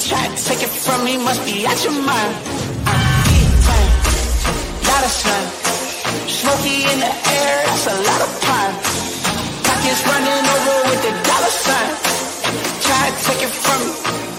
Try take it from me, must be out your mind. I'm big time, lot of sun. Smoky in the air, that's a lot of pine. Pockets running over with the dollar sign. Try to take it from me.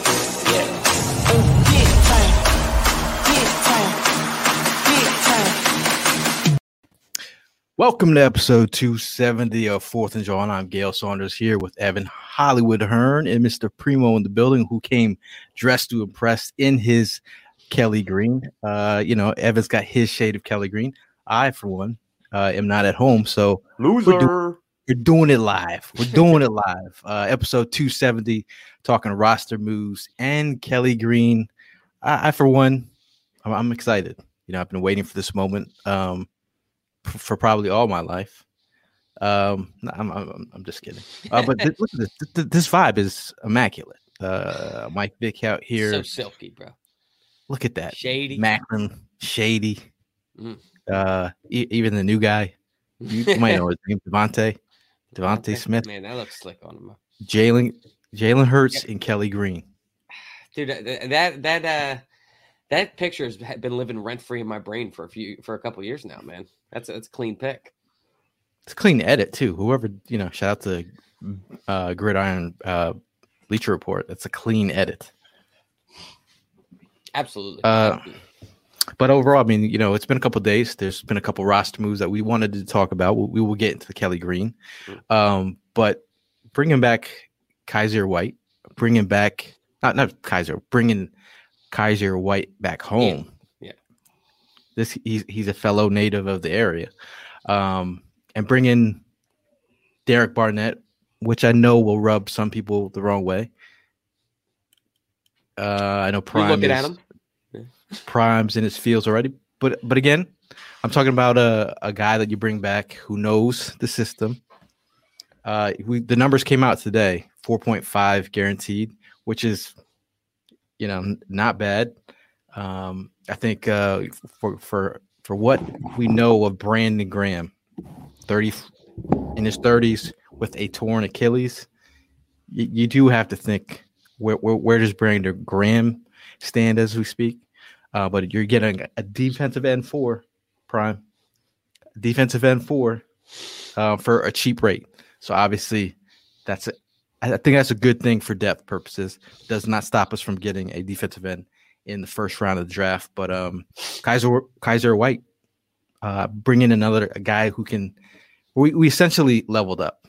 Welcome to episode 270 of Fourth and John. I'm Gail Saunders here with Evan Hollywood Hearn and Mr. Primo in the building who came dressed to impress in his Kelly Green. Uh, you know, Evan's got his shade of Kelly Green. I, for one, uh, am not at home, so Loser. We're, do- we're doing it live. We're doing it live. Uh, episode 270, talking roster moves and Kelly Green. I, I for one, I'm, I'm excited. You know, I've been waiting for this moment. Um, for probably all my life. Um, I'm, I'm, I'm just kidding. Uh, but th- look at this. Th- th- This vibe is immaculate. Uh, Mike Vick out here. So silky, bro. look at that. Shady. Macklin, shady. Mm. Uh, e- even the new guy. You, you might know his name, DeVonta. DeVonta Smith, Man, that looks slick on him. Jalen, Jalen Hurts, and Kelly Green. Dude, that that that uh that picture has been living rent free in my brain for a few for a couple years now, man. That's a, that's a clean pick. It's a clean edit too. Whoever you know, shout out to uh, Gridiron uh, Bleacher Report. That's a clean edit. Absolutely. Uh, but overall, I mean, you know, it's been a couple days. There's been a couple roster moves that we wanted to talk about. We, we will get into the Kelly Green, Mm. um, but bringing back Kyzir White, bringing back not not Kyzir, bringing Kyzir White back home. This he's he's a fellow native of the area, um, and bringing Derek Barnett, which I know will rub some people the wrong way. Uh, I know Prime looking is, at him? primes in his fields already. But but again, I'm talking about a, a guy that you bring back who knows the system. Uh, we the numbers came out today, 4.5 guaranteed, which is you know not bad. Um, I think uh, for for for what we know of Brandon Graham, 30 in his 30s with a torn Achilles, you, you do have to think where, where where does Brandon Graham stand as we speak? Uh, but you're getting a defensive end four prime, defensive end four uh, for a cheap rate. So obviously, that's a, I think that's a good thing for depth purposes. Does not stop us from getting a defensive end in the first round of the draft. But um, Kyzir Kyzir White, uh, bring in another a guy who can. We, we essentially leveled up.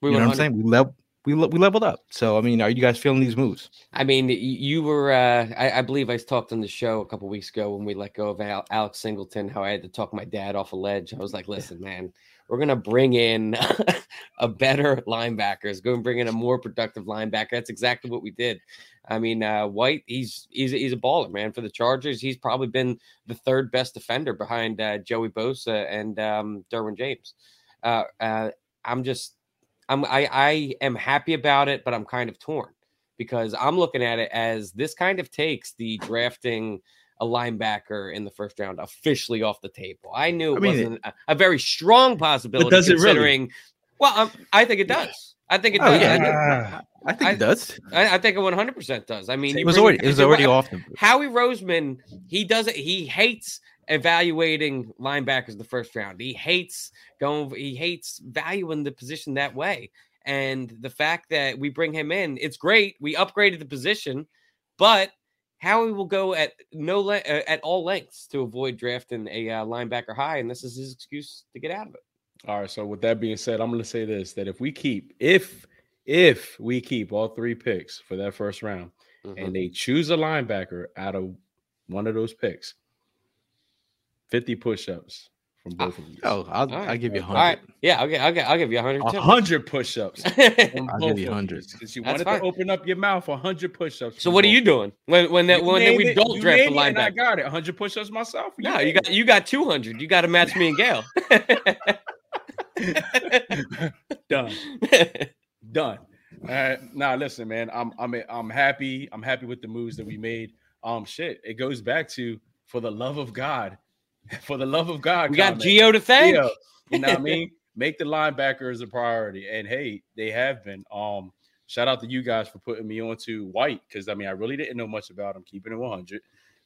We you know went what I'm saying? We level we we leveled up. So I mean, are you guys feeling these moves? I mean, you were. Uh, I, I believe I talked on the show a couple weeks ago when we let go of Al- Alex Singleton. How I had to talk my dad off a ledge. I was like, "Listen, man, we're gonna bring in a better linebacker. Is going to bring in a more productive linebacker." That's exactly what we did. I mean, uh, White, he's he's he's a baller, man. For the Chargers, he's probably been the third best defender behind uh, Joey Bosa and um, Derwin James. Uh, uh, I'm just, I'm I I am happy about it, but I'm kind of torn because I'm looking at it as this kind of takes the drafting a linebacker in the first round officially off the table. I knew it I mean, wasn't a, a very strong possibility does it really? considering. Well, um, I think it does. I think it Oh, does. I yeah. think- I think I- it does. I, I think it 100 percent does. I mean, It was already it was already off the Howie Roseman, he doesn't. He hates evaluating linebackers the first round. He hates going. He hates valuing the position that way. And the fact that we bring him in, it's great. We upgraded the position, but Howie will go at no le- uh, at all lengths to avoid drafting a uh, linebacker high, and this is his excuse to get out of it. All right. So with that being said, I'm going to say this: that if we keep, if if we keep all three picks for that first round, Mhm. and they choose a linebacker out of one of those picks, 50 push-ups from both of you. Oh, I'll, All right. I'll give you a All right. hundred. Yeah, I'll, gi- I'll, I'll give you a hundred. A hundred push-ups. I'll give you 100. Because you That's wanted fine. to open up your mouth. A hundred push-ups. So from what are you doing when when that You when named we it- don't draft a named it and I got it. 100 push-ups myself. No, you got you got two hundred. You got to match me and Gail. done. Done. All right. Now listen, man. I'm I'm I'm happy. I'm happy with the moves that we made. Um, shit. It goes back to for the love of God. For the love of God. we got. Geo to thank. Gio, you know what I mean? Make the linebackers a priority. And hey, they have been. Um, shout out to you guys for putting me on to White because I mean I really didn't know much about him, keeping it 100.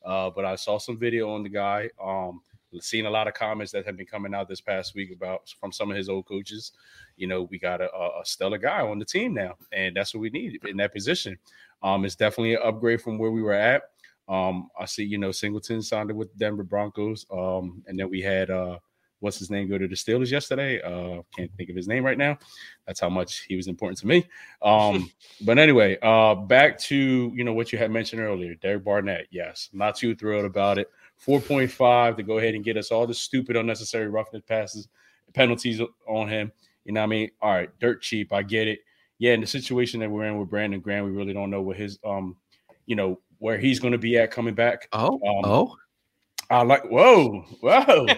Uh, but I saw some video on the guy. Um, seen a lot of comments that have been coming out this past week about from some of his old coaches. You know, we got a, a stellar guy on the team now, and that's what we need in that position. Um, it's definitely an upgrade from where we were at. Um, I see, you know, Singleton signed it with Denver Broncos. Um, and then we had uh what's his name go to the Steelers yesterday. Uh can't think of his name right now. That's how much he was important to me. Um, but anyway, uh back to you know what you had mentioned earlier, Derek Barnett. Yes, not too thrilled about it. 4.5 to go ahead and get us all the stupid, unnecessary roughness passes, penalties on him. You know what I mean? All right, dirt cheap. I get it. Yeah, in the situation that we're in with Brandon Graham, we really don't know what his um, you know, where he's going to be at coming back. Oh, Um, oh. I like. Whoa, whoa.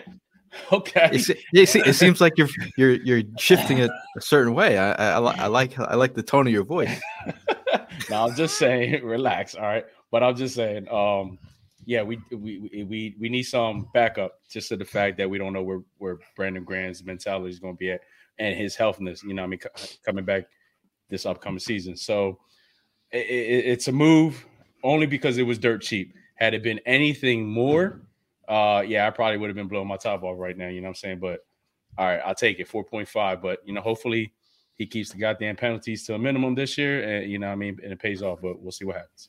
okay. It, see, it seems like you're you're you're shifting it a certain way. I, I, I like I like the tone of your voice. no, I'm just saying, relax. All right, but I'm just saying, um, yeah, we we we we need some backup just to the fact that we don't know where where Brandon Graham's mentality is going to be at and his healthness. You know, I mean, co- coming back this upcoming season. So it, it's a move only because it was dirt cheap. Had it been anything more, uh, yeah, I probably would have been blowing my top off right now. You know what I'm saying? But all right, I'll take it 4.5. But you know, hopefully he keeps the goddamn penalties to a minimum this year, and you know, I mean, and it pays off. But we'll see what happens.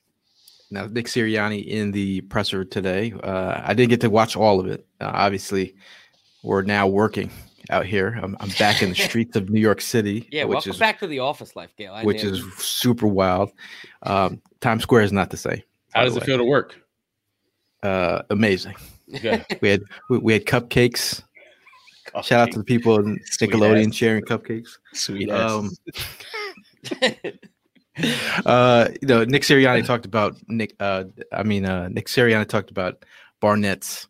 Now, Nick Sirianni in the presser today. Uh, I didn't get to watch all of it. Uh, obviously, we're now working out here. I'm, I'm back in the streets of New York City, Yeah, which welcome is back to the office life, Gail. I which knew. is super wild. Um, Times Square is not the same. How does it way. feel to work? Uh, amazing. Good. We had we, we had cupcakes. Shout out to the people in Sweet Nickelodeon ass. sharing cupcakes. sweet Um, uh, you know, Nick Sirianni talked about Nick. Uh, I mean, uh, Nick Sirianni talked about Barnett's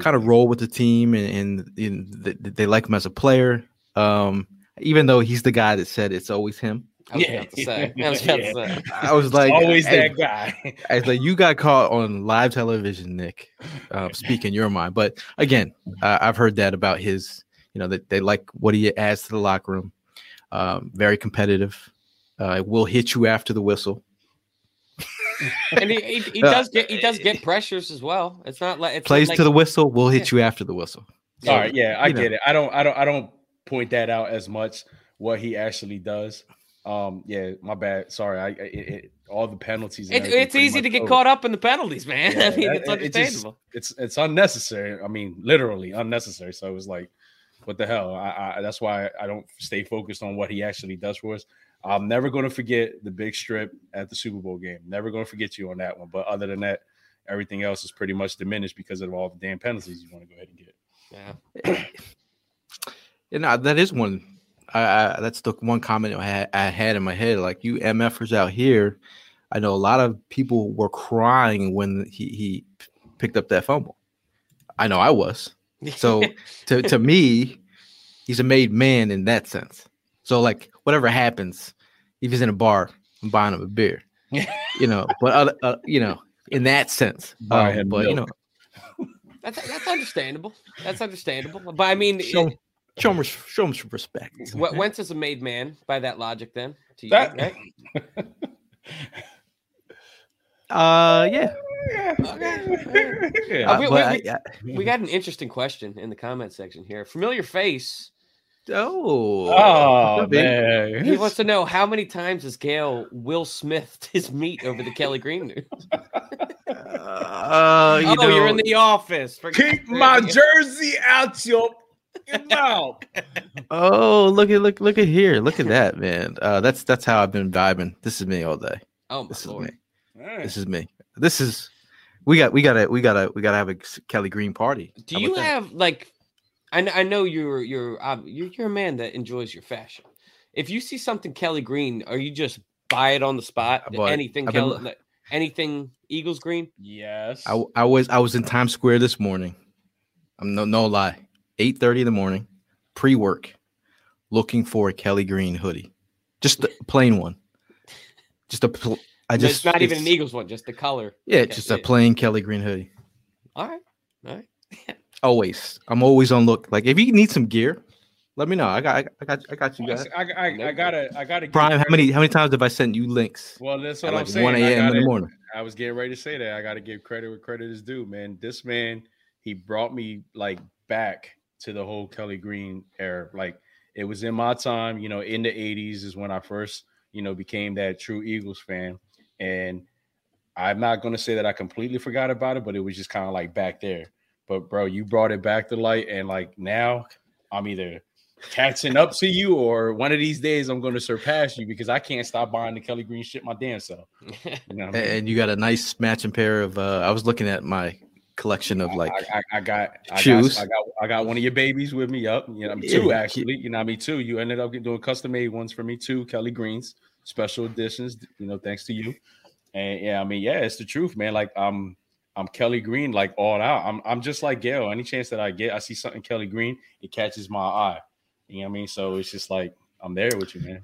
kind of roll with the team, and, and, and th- they like him as a player. Um, even though he's the guy that said it's always him. I was Yeah. about to say. I was Yeah. say. I was like, always hey, that guy. I was like, you got caught on live television, Nick. Uh, speaking your mind, but again, uh, I've heard that about his. You know that they like what he adds to the locker room. Um, very competitive. Uh, will hit you after the whistle. And he, he, he does get he does get pressures as well. It's not like it's not Plays like, to the whistle. We'll hit you after the whistle. So, All right, yeah, I you know. get it. I don't, I don't, I don't point that out as much. What he actually does. Um, yeah, my bad. Sorry, I, I it, it, all the penalties. It, it's easy to get covered. caught up in the penalties, man. Yeah, I mean, that- it's it- it just- understandable. it's it's unnecessary. I mean, literally unnecessary. So it was like, what the hell? I, I that's why I don't stay focused on what he actually does for us. I'm never going to forget the big strip at the Super Bowl game. Never going to forget you on that one. But other than that, everything else is pretty much diminished because of all the damn penalties you want to go ahead and get. yeah. And uh, that is one. I, I that's the one comment I had, I had in my head. Like you MFers out here, I know a lot of people were crying when he he picked up that fumble. I know I was. So to to me, he's a made man in that sense. So like whatever happens, if he's in a bar, I'm buying him a beer. you know, but other, uh, you know, in that sense. Um, him but you know. That's that's understandable. That's understandable. But I mean, show it, him, show him, show him some respect. W- Wentz is a made man by that logic. Then to you, That- right? Uh, yeah. Yeah. Uh, we- but we- I- we- We got an interesting question in the comment section here. Familiar face. Oh, Oh man, He wants to know how many times has Gail Will Smith his meat over the Kelly Green news? Uh, you oh, know, you're in the office. Forget- keep my jersey out your mouth. oh, look at look look at here, look at that, man. Uh, that's that's how I've been vibing. This is me all day. Oh my This is lord. me. This is me. This is We got we gotta we gotta we gotta have a Kelly Green party. Do you about that? have like? I, I know you're you're, uh, you're you're a man that enjoys your fashion. If you see something Kelly Green, are you just buy it on the spot? I bought anything I've been- anything Eagles Green? Yes. I, I was I was in Times Square this morning. I'm no no lie. 8:30 in the morning, pre-work, looking for a Kelly Green hoodie. Just a plain one. Just a pl- I just it's not even an Eagles one, just the color. Yeah, Okay, just a plain Kelly Green hoodie. All right, all right. Always. I'm always on look. Like if you need some gear, let me know. I got I got I got you guys. I, I, I gotta I gotta Prime, how many how many times have I sent you links Well, that's at what I'm like saying. 1 a.m. in the morning? I was getting ready to say that. I got to give credit where credit is due, man. This man, he brought me like back to the whole Kelly Green era. Like it was in my time, you know, in the 80s is when I first, you know, became that true Eagles fan. And I'm not going to say that I completely forgot about it, but it was just kind of like back there. But bro, you brought it back to light. And like now I'm either catching up to you or one of these days I'm going to surpass you because I can't stop buying the Kelly Green shit my damn self. You know I mean? And you got a nice matching pair of uh I was looking at my collection of like I, I, I got I shoes. Got, I got I got one of your babies with me up. You know, I mean, two actually. You know, I mean two. You ended up doing custom made ones for me too, Kelly Greens, special editions. You know, thanks to you. And yeah, I mean, yeah, it's the truth, man. Like I'm I'm Kelly Green, like all out. I'm I'm just like Gail. Any chance that I get, I see something Kelly Green, it catches my eye. You know what I mean? So it's just like I'm there with you, man.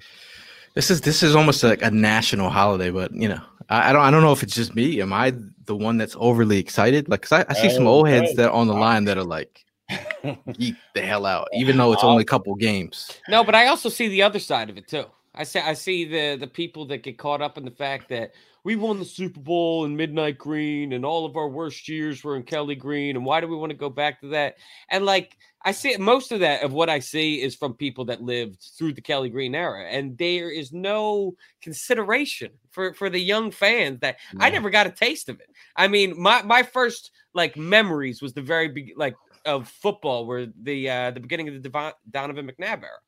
This is this is almost like a national holiday, but you know, I, I don't I don't know if it's just me. Am I the one that's overly excited? Like, 'cause I, I see some old heads no. that on the line that are like, geek the hell out, even though it's only a couple games. No, but I also see the other side of it too. I say I see the the people that get caught up in the fact that we won the Super Bowl in midnight green and all of our worst years were in Kelly green and why do we want to go back to that? And like I see most of that of what I see is from people that lived through the Kelly Green era and there is no consideration for for the young fans that I never got a taste of it. I mean, my my first like memories was the very big like of football were the uh the beginning of the Devon, Donovan McNabb era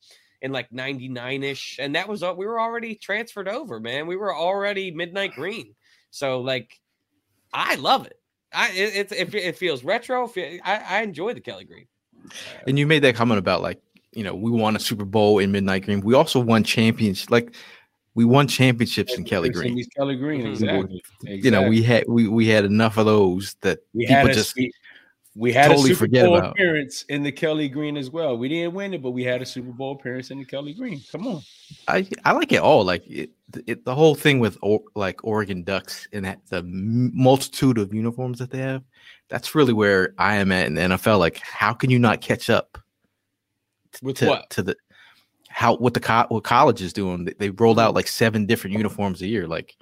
in like 99ish and that was all we were already transferred over man we were already midnight green so like i love it i it, it, it, it feels retro fe- I, I enjoy the kelly green And you made that comment about like, you know, we won a Super Bowl in Midnight Green. We also won champions. Like, we won championships in Kelly Green. Kelly Green, Mhm. exactly. You know, we had we we had enough of those that we people had a, just we, we had totally a Super forget Bowl about. appearance in the Kelly Green as well. We didn't win it, but we had a Super Bowl appearance in the Kelly Green. Come on, I I like it all. Like it, it the whole thing with or, like Oregon Ducks and that, the multitude of uniforms that they have. That's really where I am at in the NFL. Like, how can you not catch up with to, what to the how what the co- what college is doing? They, they rolled out like seven different uniforms a year. Like,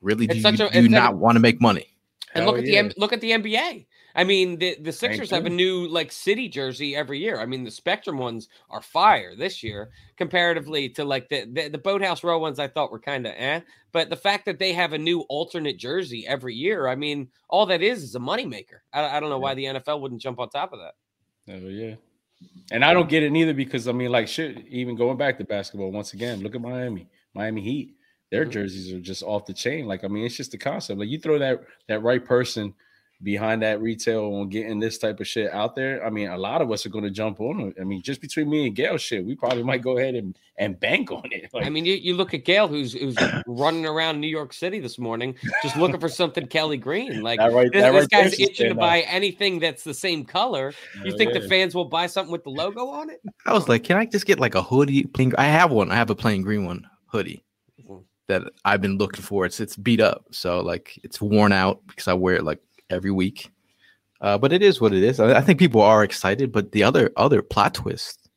really, do you, a- do you it's like- not want to make money? and Hell look at yeah. the M- look at the nba i mean the the sixers have a new like city jersey every year i mean the spectrum ones are fire this year comparatively to like the the, the boathouse row ones i thought were kind of eh but the fact that they have a new alternate jersey every year i mean all that is is a moneymaker I, I don't know why the nfl wouldn't jump on top of that Oh yeah. And I don't get it neither because I mean, like shit, even going back to basketball once again, look at Miami, Miami Heat. Their Mhm. jerseys are just off the chain. Like, I mean, it's just the concept. Like you throw that that right person behind that retail on getting this type of shit out there. I mean, a lot of us are gonna jump on it. I mean, just between me and Gail shit, we probably might go ahead and, and bank on it. Like, I mean, you, you look at Gail, who's who's running around New York City this morning, just looking for something Kelly Green. Like that right, this, that this right there guy's should itching to stand out. buy anything that's the same color. You Hell think yeah. the fans will buy something with the logo on it? I was like, can I just get like a hoodie? Plain, I have one. I have a plain green one hoodie Mhm. that I've been looking for. It's it's beat up, so like it's worn out because I wear it like every week. Uh, but it is what it is. I, I think people are excited, but the other other plot twist,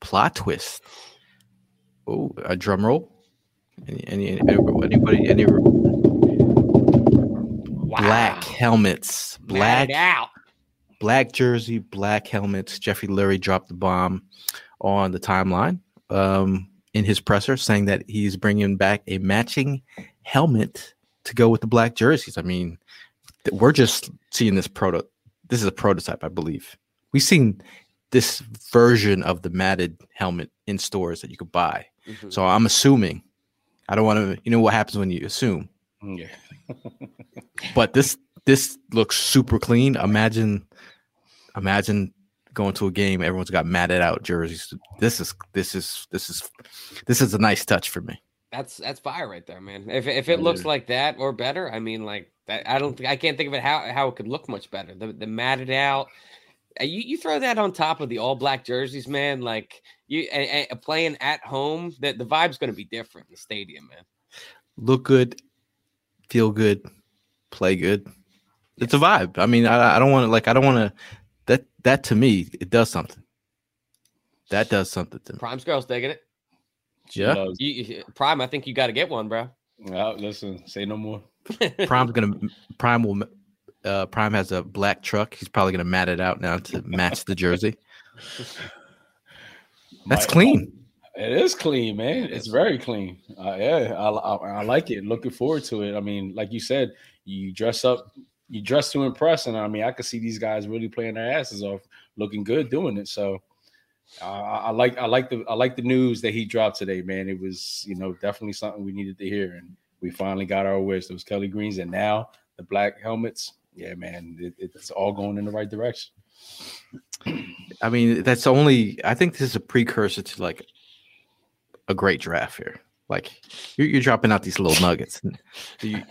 plot twist. Oh, a drum roll. Any, any anybody any black helmets, black Matted out. black jersey, black helmets. Jeffrey Lurie dropped the bomb on the timeline um, in his presser, saying that he's bringing back a matching helmet to go with the black jerseys. I mean, we're just seeing this proto. This is a prototype, I believe. We've seen this version of the matted helmet in stores that you could buy. Mhm. So I'm assuming. I don't want to. You know what happens when you assume Yeah. but this this looks super clean. Imagine, imagine going to a game. Everyone's got matted out jerseys. This is this is this is this is a nice touch for me. That's that's fire right there, man. If if it looks like that or better, I mean, like that, I don't I can't think of it how how it could look much better. The the matted out. uh, You, you throw that on top of the all black jerseys, man. Like you and, and playing at home, that the vibe's going to be different in the stadium, man. Look good, feel good, play good. It's a vibe. I mean, I, I don't want to like I don't want to that that to me it does something. That does something to me. Prime's girls digging it. Yeah. You, you- Prime, I think you got to get one, bro. Uh, listen, say no more. Prime's gonna Prime will uh Prime has a black truck. He's probably gonna mat it out now to match the jersey. That's My- clean. It is clean, man. It's very clean. Uh, yeah, I, I, I like it. Looking forward to it. I mean, like you said, you dress up, you dress to impress, and I mean, I could see these guys really playing their asses off, looking good doing it. So, uh, I I like, I like the, I like the news that he dropped today, man. It was, you know, definitely something we needed to hear, and we finally got our wish. Those Kelly Greens, and now the black helmets. Yeah, man, it, it's all going in the right direction. I mean, that's only. I think this is a precursor to like a great draft here. Like you're, you're dropping out these little nuggets. you-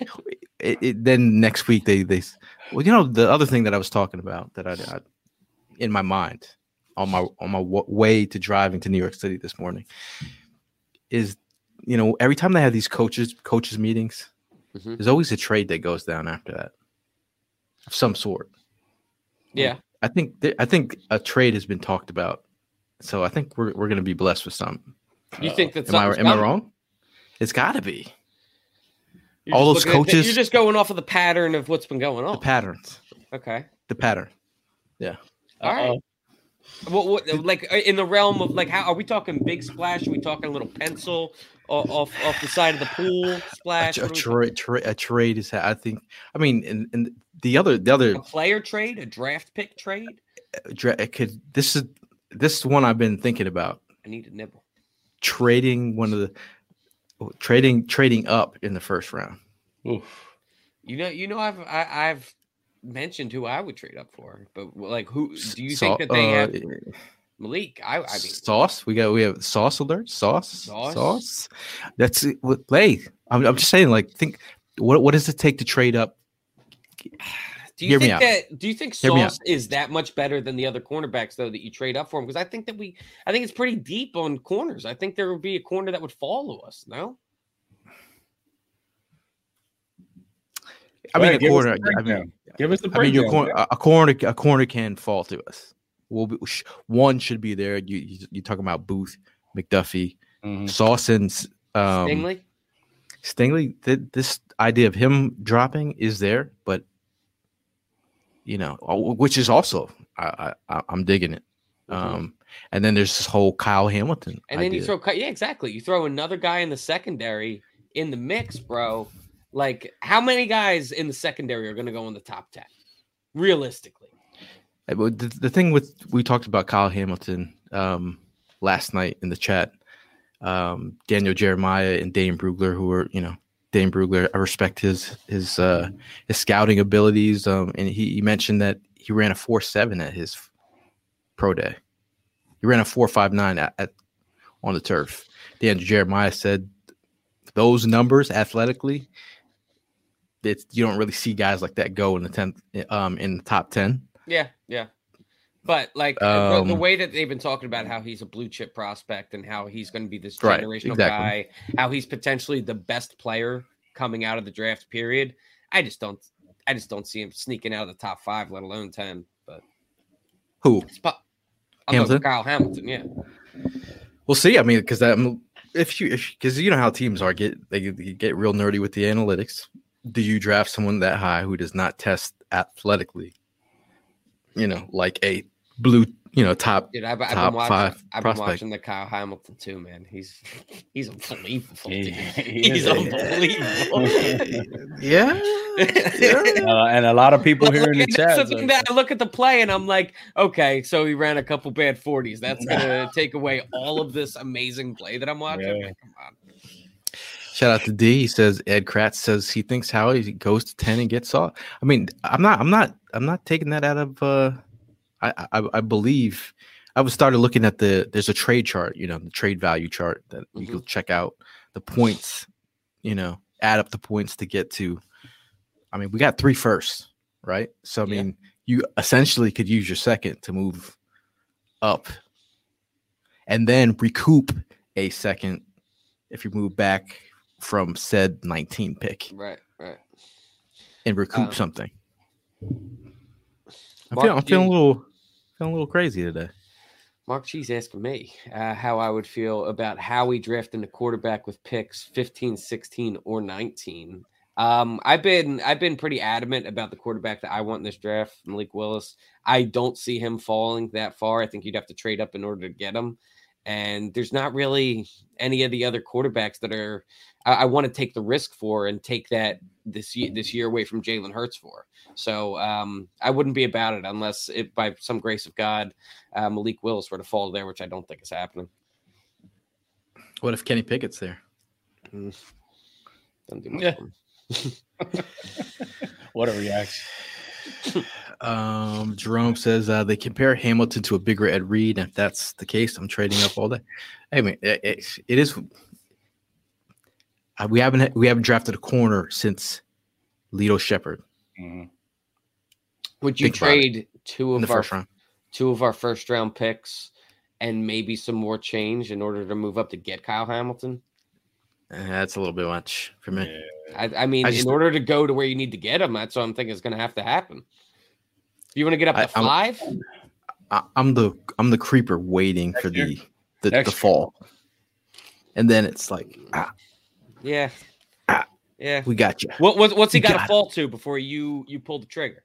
it, it, then next week they they. Well, you know the other thing that I was talking about that I, I in my mind on my on my w- way to driving to New York City this morning is you know every time they have these coaches coaches meetings, Mhm. there's always a trade that goes down after that of some sort. Yeah. I think th- I think a trade has been talked about, so I think we're we're gonna be blessed with some. You think that Am I am I wrong? It's got to be You're All those looking the- coaches- you're just going off of the pattern of what's been going on. the patterns. okay. The pattern. Yeah. All right. What, what, like uh, in the realm of like, how are we talking big splash? Are we talking a little pencil o- off off the side of the pool A, splash? tra- What are we tra- tra- a trade is. ha- I think. I mean, and, and the other the other a player trade, a draft pick trade. dra- it could this is this is one I've been thinking about I need a nibble. trading one of the trading trading up in the first round. Oof. You know, you know, I've I, I've mentioned who I would trade up for, but like, who do you Sau- think that they uh, have Malik? I, I mean, sauce. We got we have sauce alert. Sauce. Sauce? Sauce. That's it. What- Hey, I'm, I'm just saying. Like, think what what does it take to trade up? do you hear me think out. that? Do you think Hear. Sauce is that much better than the other cornerbacks though that you trade up for him? Because I think that we, I think it's pretty deep on corners. I think there would be a corner that would follow us. No. I mean, ahead, a corner. I mean. Give us the I mean, your breakdown, corner, a a corner, a corner can fall to us. Will be one should be there. You you you're talking about Booth, McDuffie, Mhm. Sauce, and s- um, Stingley. Stingley. Th- this idea of him dropping is there, but you know, which is also I, I I'm digging it. Mhm. Um, and then there's this whole Kyle Hamilton. And then you throw, yeah, exactly. You throw another guy in the secondary in the mix, bro. Like, how many guys in the secondary are going to go in the top 10? Realistically. Uh, The, the thing with we talked about Kyle Hamilton um, last night in the chat. Um, Daniel Jeremiah and Dane Brugler, who are you know Dane Brugler, I respect his his uh, his scouting abilities. Um, and he, he mentioned that he ran a four seven at his pro day. He ran a four five nine at, at on the turf. Daniel Jeremiah said those numbers athletically, it's you don't really see guys like that go in the tenth um in the top ten. Yeah, yeah. But like uh, the- Um, way that they've been talking about how he's a blue chip prospect and how he's going to be this Right, generational exactly. guy, how he's potentially the best player coming out of the draft period. I just don't, I just don't see him sneaking out of the top five, let alone ten. But Who? I'm Hamilton? Kyle Hamilton, yeah. We'll see. I mean, because that if you if because you know how teams are get they, get- they get real nerdy with the analytics. Do you draft someone that high who does not test athletically? You know, like a blue, you know, top. Dude, I've, I've top been watching. five I've prospect. been watching the Kyle Hamilton too, man. He's he's unbelievable. He- dude. he He's is. unbelievable. Yeah, Uh, and a lot of people But, here in the chat. the thing that I look at the play and I'm like, okay, so he ran a couple bad 40s. That's gonna take away all of this amazing play that I'm watching. Yeah. Like, come on. Shout out to D. He says Ed Kratz says he thinks Howie goes to ten and gets off. I mean, I'm not, I'm not, I'm not taking that out of. uh I, I, I believe I was started looking at the. There's a trade chart, you know, the trade value chart that you Mhm. can check out the points. You know, add up the points to get to. I mean, we got three firsts, right? So I Yeah. mean, you essentially could use your second to move up, and then recoup a second if you move back from said 19 pick Right, right. and recoup Um, something. I'm, Mark feeling, I'm feeling a little feeling a little crazy today. Mark G's asking me uh, how I would feel about Howie drafting a quarterback with picks 15, 16, or 19. Um, I've been I've been pretty adamant about the quarterback that I want in this draft, Malik Willis. I don't see him falling that far. I think you'd have to trade up in order to get him. And there's not really any of the other quarterbacks that are I, I want to take the risk for and take that this year this year away from Jalen Hurts for. So um, I wouldn't be about it unless it by some grace of God uh, Malik Willis were to fall there, which I don't think is happening. What if Kenny Pickett's there? Doesn't do much Yeah. for him. What a reaction. Um, Jerome says uh, they compare Hamilton to a bigger Ed Reed. And if that's the case, I'm trading up all day. I mean, it, it, it is. Uh, we haven't we haven't drafted a corner since Lito Sheppard Mhm. Would you Think trade two in the of our first round. two of our first round picks and maybe some more change in order to move up to get Kyle Hamilton? Eh, that's a little bit much for me. Yeah. I, I mean, I just- in order to go to where you need to get him, that's what I'm thinking is going to have to happen. If you want to get up I- to I'm- 5 I, I'm the I'm the creeper waiting for year. the the, the fall, and then it's like ah, yeah, Ah. yeah. we got you. What, what what's he You got to fall to before you you pull the trigger?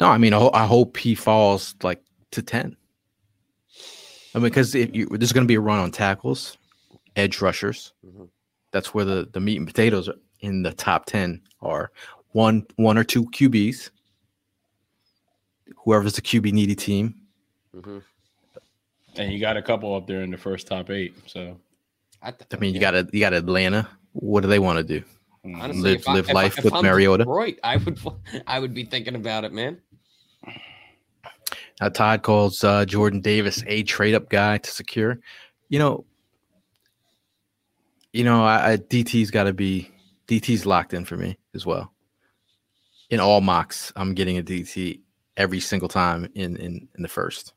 No, I mean I, I hope he falls like to ten. I mean, because if you there's going to be a run on tackles, edge rushers. Mhm. That's where the the meat and potatoes in the top ten are one one or two QBs. Whoever's the QB needy team, Mhm. And you got a couple up there in the first top eight. So I, th- I mean, you got a you got Atlanta. What do they want to do? Honestly, live- if I- live if I- life if with I'm Mariota. Detroit, I would I would be thinking about it, man. Uh, Todd calls uh, Jordan Davis a trade up guy to secure. You know, you know, I, I DT's got to be DT's locked in for me as well. In all mocks, I'm getting a DT every single time in in, in the first.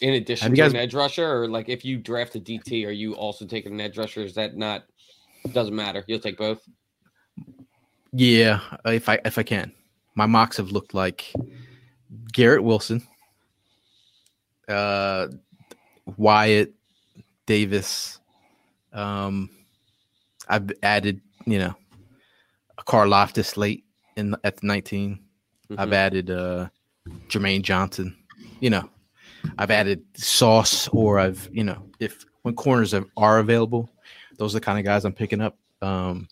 In addition Have to guys- an edge rusher, or like if you draft a DT, are you also taking an edge rusher? Is that not doesn't matter? You'll take both. Yeah, if I if I can, my mocks have looked like Garrett Wilson, uh, Wyatt Davis. Um, I've added, you know, a Carl Loftus late in at the 19. I've Mhm. added uh Jermaine Johnson. You know, I've added Sauce, or I've you know, if when corners are, are available, those are the kind of guys I'm picking up. Um,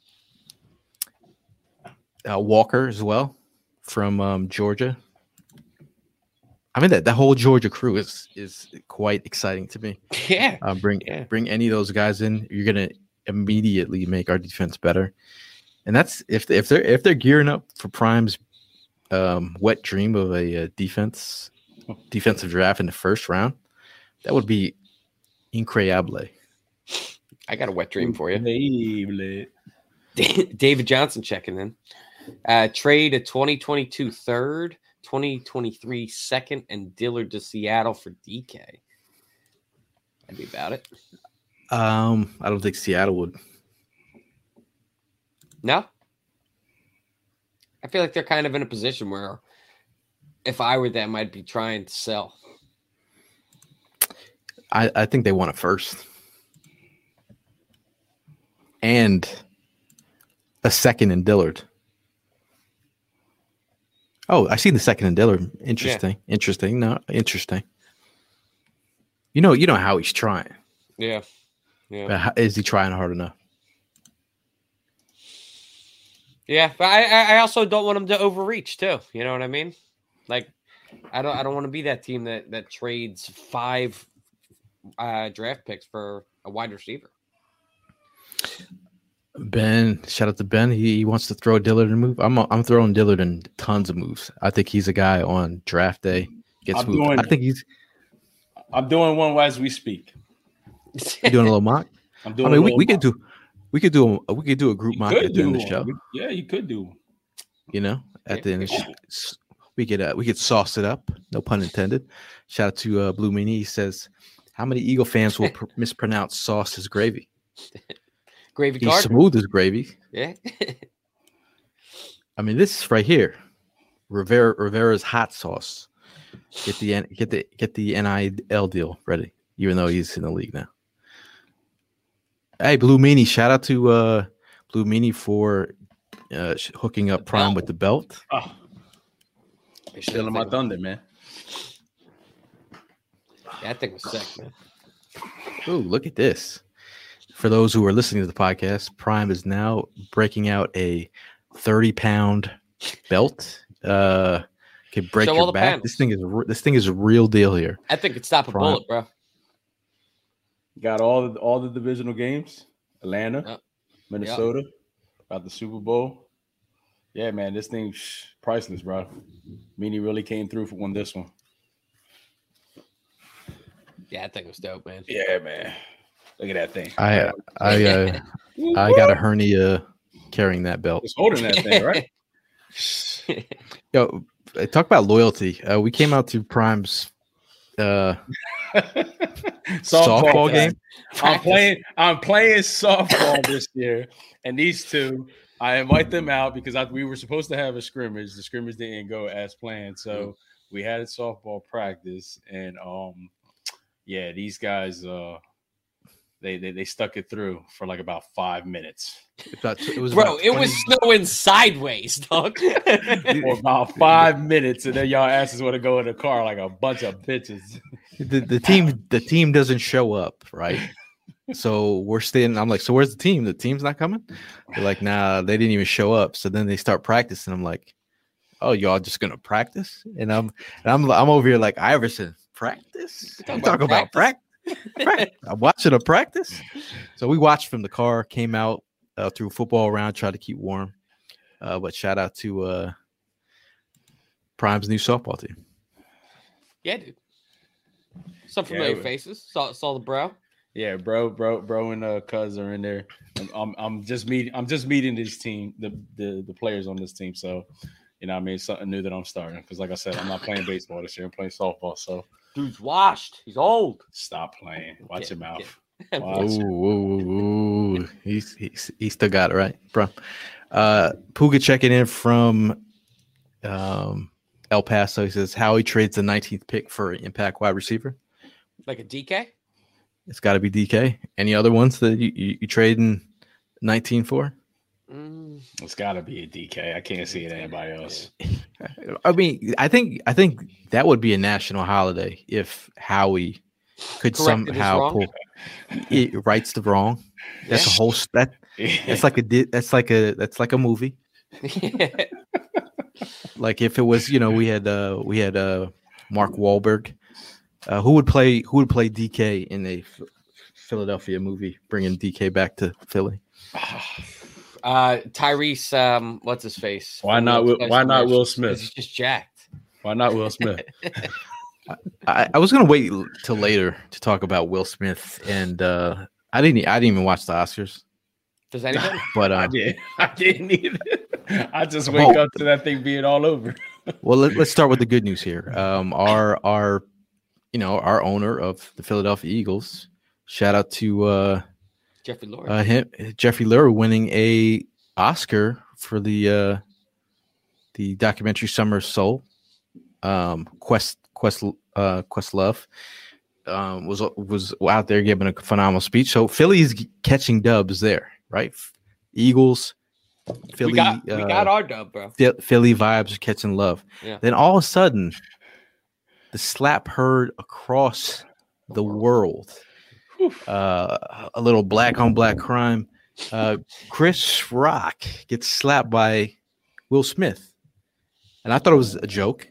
uh, Walker as well from um, Georgia. I mean that the whole Georgia crew is is quite exciting to me. yeah. Uh, bring Yeah. bring any of those guys in, you're gonna immediately make our defense better. And that's if if they're if they're gearing up for Prime's um, wet dream of a, uh defense defensive draft in the first round, that would be incredible. I got a wet dream for you. Unbelievable. David Johnson checking in. Uh, trade a 2022 third, 2023 second, and Dillard to Seattle for DK. I'd be about it. Um, I don't think Seattle would. No. I feel like they're kind of in a position where if I were them, I'd be trying to sell. I, I think they want it first. And a second in Dillard. Oh, I see the second in Dillard. Interesting. Interesting. No, interesting. You know, you know how he's trying. Yeah. Yeah. But how, is he trying hard enough? Yeah, but I, I I also don't want him to overreach too. You know what I mean? Like, I don't I don't want to be that team that that trades five uh, draft picks for a wide receiver. Ben, shout out to Ben. He, he wants to throw Dillard in a move. I'm I'm throwing Dillard in tons of moves. I think he's a guy on draft day gets I'm moved. doing- I think he's I'm doing one as we speak. you doing a little mock. I'm doing. I mean, we, we could do we could do a we could do a group You mock at the end of the show. Yeah, you could do. You know, at Yeah, the end of the yeah. sh- s- we could uh, we could sauce it up. No pun intended. Shout out to uh, Blue Meanie. He says, "How many Eagle fans will pr- mispronounce sauce as gravy? Gravy He's smooth as gravy. Yeah. I mean, this right here, Rivera Rivera's hot sauce. Get the N- get the get the NIL deal ready, even though he's in the league now. Hey, Blue Meanie! Shout out to uh, Blue Meanie for uh, hooking up Prime with the belt. Oh, stealing my thunder, man. Yeah, I think it was sick, man. Oh, look at this! For those who are listening to the podcast, Prime is now breaking out a thirty-pound belt. Uh, can break Show your back. panels. This thing is re- this thing is a real deal here. I think it's stop a Prime. bullet, bro. Got all the all the divisional games. Atlanta, Yep. Minnesota, got the Super Bowl. Yeah, man, this thing shh, priceless, bro. Meanie really came through for one this one. Yeah, I think it was dope, man. Yeah, man. Look at that thing. I I uh, I got a hernia carrying that belt. It's holding that thing, right? Yo, talk about loyalty. Uh, we came out to Prime's uh, softball game. I'm playing. I'm playing softball this year, and these two, I invite them out because I, we were supposed to have a scrimmage. The scrimmage didn't go as planned, so we had a softball practice, and um, yeah, these guys, uh, they they, they stuck it through for like about five minutes, About- It was Bro, about it was snowing sideways, dog. for about five minutes, and then y'all asses want to go in the car like a bunch of bitches. the, the team. The team doesn't show up, right? So we're staying. I'm like, so where's the team? The team's not coming. They're like, nah, they didn't even show up. So then they start practicing. I'm like, oh, y'all just gonna practice? And I'm and I'm I'm over here like Iverson practice. Talking You about talk about practice. I'm watching a practice. So we watched from the car, came out uh, threw football around, tried to keep warm. Uh, but shout out to uh, Prime's new softball team. yeah, dude. Some familiar but- faces. Saw saw the bro. Yeah, bro, bro, bro, and uh, cuz are in there. I'm, I'm, I'm just meeting. I'm just meeting this team, the, the the players on this team. So, you know, what I mean, it's something new that I'm starting because, like I said, I'm not playing baseball this year. I'm playing softball. So, Dude's washed. He's old. stop playing. Watch Okay, your mouth. okay. Watch Ooh, ooh, ooh, ooh. He's, he's he still got it right, bro. Uh, Puga checking in from um, El Paso. He says how he trades the 19th pick for an impact wide receiver. Like a DK? It's got to be DK. Any other ones that you, you, you trading 19 for? Mm, It's got to be a DK. I can't see it anybody else. I mean, I think I think that would be a national holiday if Howie could Corrected somehow pull it rights the wrong. That's a whole that that's like a that's like a that's like a movie. Like if it was, you know, we had uh we had uh Mark Wahlberg. Uh, who would play who would play DK in a Philadelphia movie, bringing DK back to Philly? Uh Tyrese, um, what's his face? Why not Will- why not Will Smith? He's just jacked. Why not Will Smith? I, I was gonna wait till later to talk about Will Smith, and uh I didn't I didn't even watch the Oscars, Does anybody? but I uh, did. I didn't either. I just wake Oh. up to that thing being all over. well let, let's start with the good news here. Um, our our you know our owner of the Philadelphia Eagles. Shout out to uh, Jeffrey Lord. uh him, Jeffrey Lurie winning a Oscar for the uh the documentary Summer of Soul. Um, Quest Quest uh Questlove um was was out there giving a phenomenal speech. So Philly's catching dubs there, right? Eagles, Philly, we got we uh, got our dub, bro. Philly vibes are catching love. Yeah. Then all of a sudden, the slap heard across the world. Uh, a little black on black crime. Uh, Chris Rock gets slapped by Will Smith, and I thought it was a joke.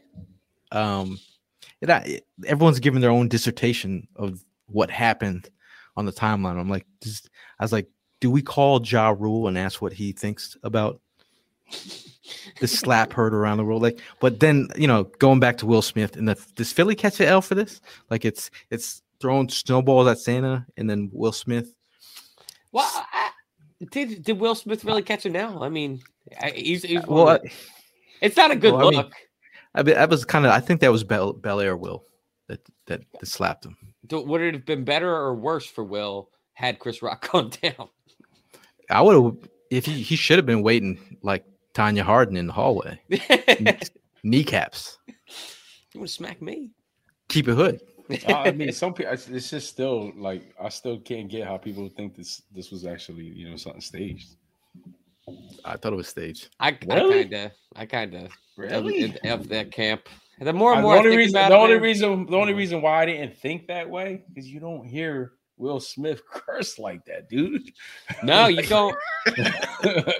Um, and I, everyone's giving their own dissertation of what happened on the timeline. I'm like, just, I was like, do we call Ja Rule and ask what he thinks about the slap heard around the world? Like, but then you know, going back to Will Smith and the, does Philly catch an L for this? Like, it's it's throwing snowballs at Santa and then Will Smith. Well, I, did did Will Smith really catch him now? I mean, I, he's, he's Well, I, it's not a good well, I mean, look. I mean, that was kind of. I think that was Bel, Bel Air Will that, that that slapped him. Would it have been better or worse for Will had Chris Rock gone down? I would have if he he should have been waiting like Tonya Harding in the hallway, kneecaps. you want to smack me? keep it hood. I mean, some people. It's it's just still like I still can't get how people think this this was actually you know something staged. I thought it was staged. I, kind of, I kind of Really? of, of that camp. The more and the more, I only reason, the only reason, the only reason why I didn't think that way is you don't hear Will Smith curse like that, dude. No, you don't.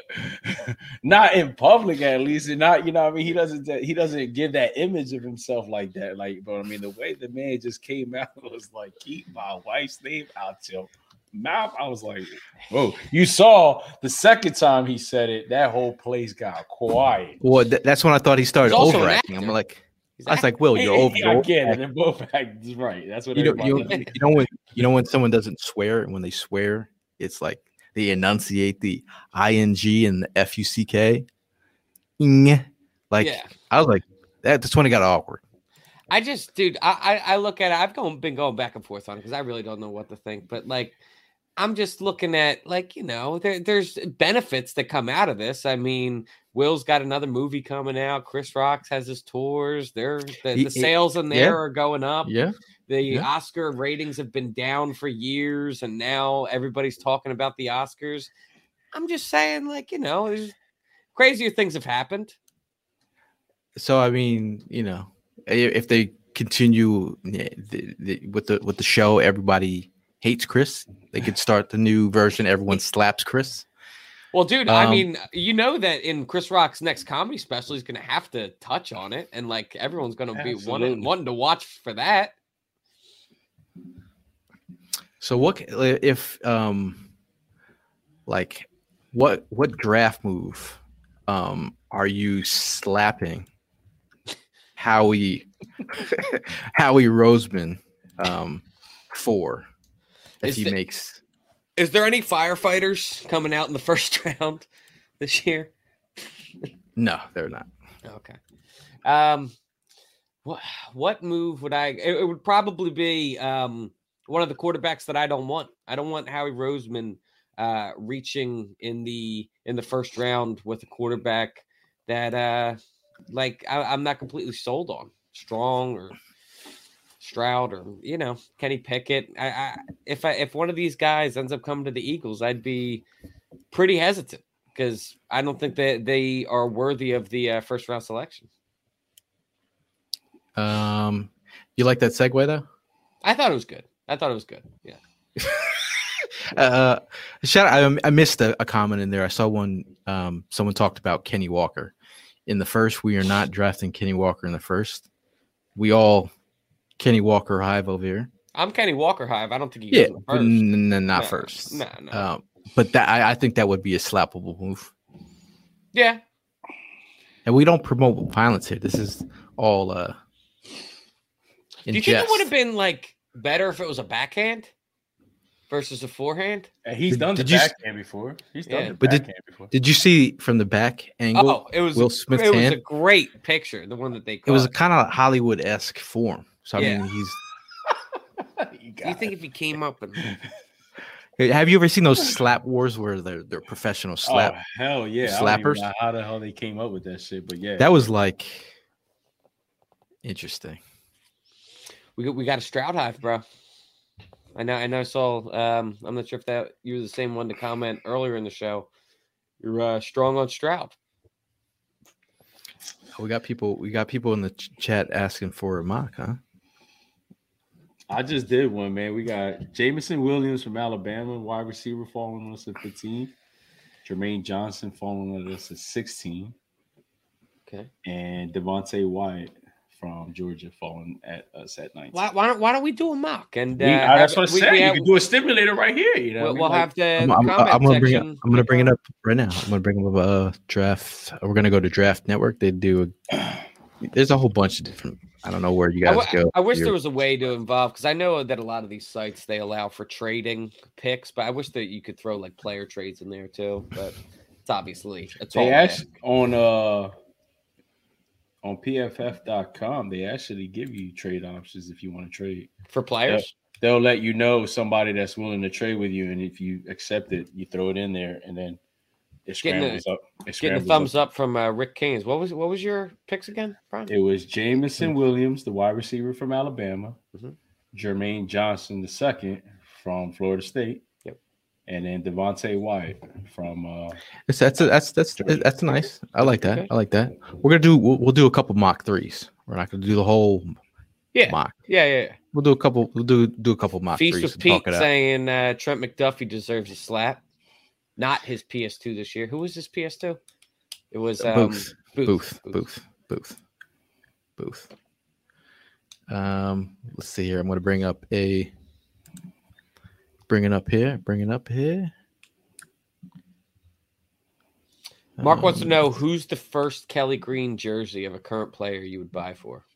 not in public, at least, and not you know. what I mean, he doesn't. Uh, he doesn't give that image of himself like that. Like, but I mean, the way the man just came out was like, "Keep my wife's name out your mouth." I was like, "Whoa!" You saw the second time he said it, that whole place got quiet. Well, th- that's when I thought he started He's also an overacting. I'm like, He's I was like, Will, you're over. Yeah, I get it. overacting. They're both act- right. That's what You know, you, you know when you know when someone doesn't swear, and when they swear, it's like they enunciate the ing and the fuck. Like yeah. I was like, that, that's when it got awkward. I just, dude, I, I I look at it. I've gone, been going back and forth on it because I really don't know what to think. But like, I'm just looking at like, you know, there, there's benefits that come out of this. I mean, Will's got another movie coming out. Chris Rocks has his tours. They're the, the sales in yeah. there are going up. Yeah, The Yeah. Oscar ratings have been down for years, and now everybody's talking about the Oscars. I'm just saying, like, you know, crazier things have happened. so I mean, you know, if they continue yeah, with the with the show, everybody hates Chris. They could start the new version. Everyone slaps Chris. Well, dude, I Um, mean, you know that in Chris Rock's next comedy special, he's going to have to touch on it, and like everyone's going to be wanting, wanting to watch for that. So what if um like what what draft move um are you slapping Howie Howie Roseman um for if Is he the- makes Is there any firefighters coming out in the first round this year? no they're not Okay. Um, what what move would I? It, it would probably be um one of the quarterbacks that I don't want. I don't want Howie Roseman uh reaching in the in the first round with a quarterback that uh like I, I'm not completely sold on strong or Stroud or you know Kenny Pickett. I, I if I if one of these guys ends up coming to the Eagles, I'd be pretty hesitant because I don't think that they are worthy of the uh, first round selection. um you like that segue though I thought it was good. I thought it was good. Yeah. uh shout out, I, I missed a, a comment in there I saw one um someone talked about Kenny Walker in the first we are not drafting Kenny Walker in the first we all Kenny Walker hive over here I'm Kenny Walker Hive. I don't think he Yeah, goes in first. n- n- not No, first. no, no. Um, but that I, I think that would be a slappable move. Yeah. And we don't promote violence here. This is all uh. Do you think it would have been like better if it was a backhand versus a forehand? And he's Did- done the did you backhand before. He's done Yeah. the But did- backhand before. Did you see from the back angle? Oh, it was Will a, Smith's it was hand? a great picture, the one that they it was a kind of Hollywood esque form. So I Yeah. mean, he's. You Do you think it. if he came up and Hey, Have you ever seen those slap wars where they're they're professional slap? Oh hell yeah! I don't even slappers? know how the hell they came up with that shit, but yeah, That was like interesting. we got, we got a Stroud Hive, bro? I know, I know. I saw. Um, I'm not sure if that you were the same one to comment earlier in the show. You're uh, strong on Stroud. We got people. We got people in the ch- chat asking for a mock, huh? I just did one, man. We got Jameson Williams from Alabama, wide receiver, falling on us at 15. Jermaine Johnson falling on us at 16, Okay. and Devonte Wyatt from Georgia falling at us at 19. Why, why, don't, why don't we do a mock? And uh, We- I- that's have- what I we- said. we you have- can do a stimulator right here. You know, We'll, We we'll like- have the I'm, I'm, I'm gonna bring it. section. I'm gonna bring it up right now. I'm gonna bring up uh draft. We're gonna go to Draft Network. They do. A, there's a whole bunch of different. I don't know where you guys w- go. I wish Your- there was a way to involve because I know that a lot of these sites they allow for trading picks, but I wish that you could throw like player trades in there too. But it's obviously it's all They there. actually on uh on pff.com they actually give you trade options if you want to trade. for players. They'll let you know somebody that's willing to trade with you, and if you accept it, you throw it in there, and then it Getting scrambles up. It Getting a thumbs up from uh, Rick Keynes. What was what was your picks again, Brian? It was Jameson Williams, the wide receiver from Alabama, Mhm. Jermaine Johnson the second from Florida State, Yep. and then Devonte Wyatt from uh, It's, that's that's that's Georgia. that's nice. I like that. Okay. I like that. We're gonna do. We'll, we'll do a couple mock threes. We're not gonna do the whole Yeah, mock. yeah, yeah. yeah. We'll do a couple. We'll do do a couple mock Feast threes. with and Pete talk it out. saying uh, Trent McDuffie deserves a slap. Not his PS2 this year. Who was his PS2? It was um, Booth. Booth. Booth. Booth. Booth. Um, let's see here. I'm gonna bring up a. Bring it up here. Bring it up here. Mark wants to Um, know who's the first Kelly Green jersey of a current player you would buy for.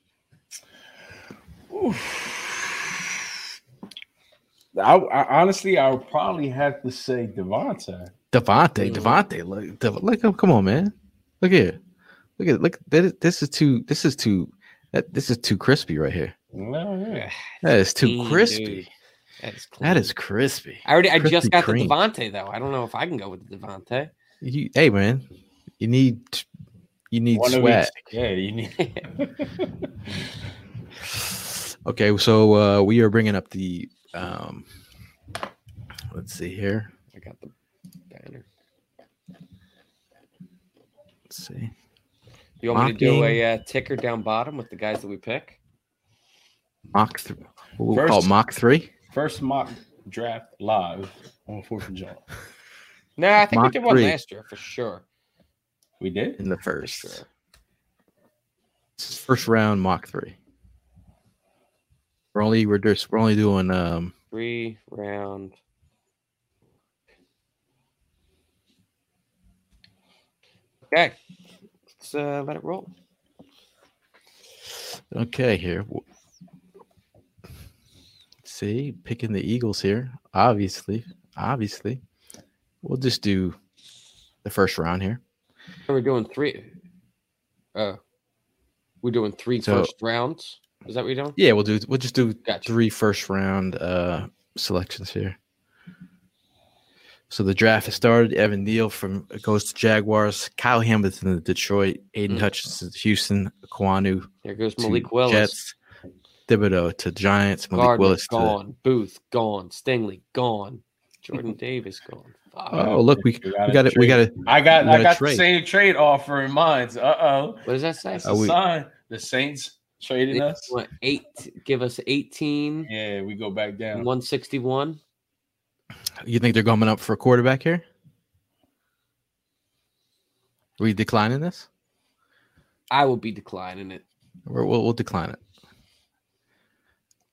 I, I honestly I would probably have to say Devontae. Devontae, Mm. Devontae, look, Dev- look, come on, man, look here, look at, look, that is, this is too, this is too, that this is too crispy right here. Well, yeah. That is too Clean, crispy. dude. That is That crispy. I already. I just got cream. the Devontae though. I don't know if I can go with the Devontae. You, hey, man, you need, you need One of swag. Yeah, you need. Okay, so uh, we are bringing up the, um, let's see here. I got the banner. Let's see. You want me to do a uh, ticker down bottom with the guys that we pick? Mock three. What we call First- it, mock three. First mock draft live on Fourth of July. No, I think Mock we did one three. last year for sure. We did. in the For first. sure. This is first round mock three. We're only we're just we're only doing um Three round. Okay. Let's uh, let it roll. okay here. See, picking the Eagles here. Obviously, obviously, we'll just do the first round here. We're doing three. Uh, we're doing three So- first rounds. Is that what you're doing? Yeah, we'll do. We'll just do Gotcha. three first round uh selections here. So the draft has started. Evan Neal from goes to Jaguars. Kyle Hamilton to Detroit. Aidan Mm. Hutchinson to Houston. Kwanu There goes to Malik Willis. Jets. Thibodeaux to Giants. Malik Gardner Willis to gone. Booth gone. Stingley gone. Jordan Davis gone. Fuck. Oh, look, we We we gotta it. We got it. I got We I gotta the same trade offer in mind. Uh oh. What does that say? That's a we- sign. The Saints trading us. want eight. Give us 18, Yeah, we go back down. 161. You think they're coming up for a quarterback here? we declining this? I will be declining it. We're, we'll, we'll decline it.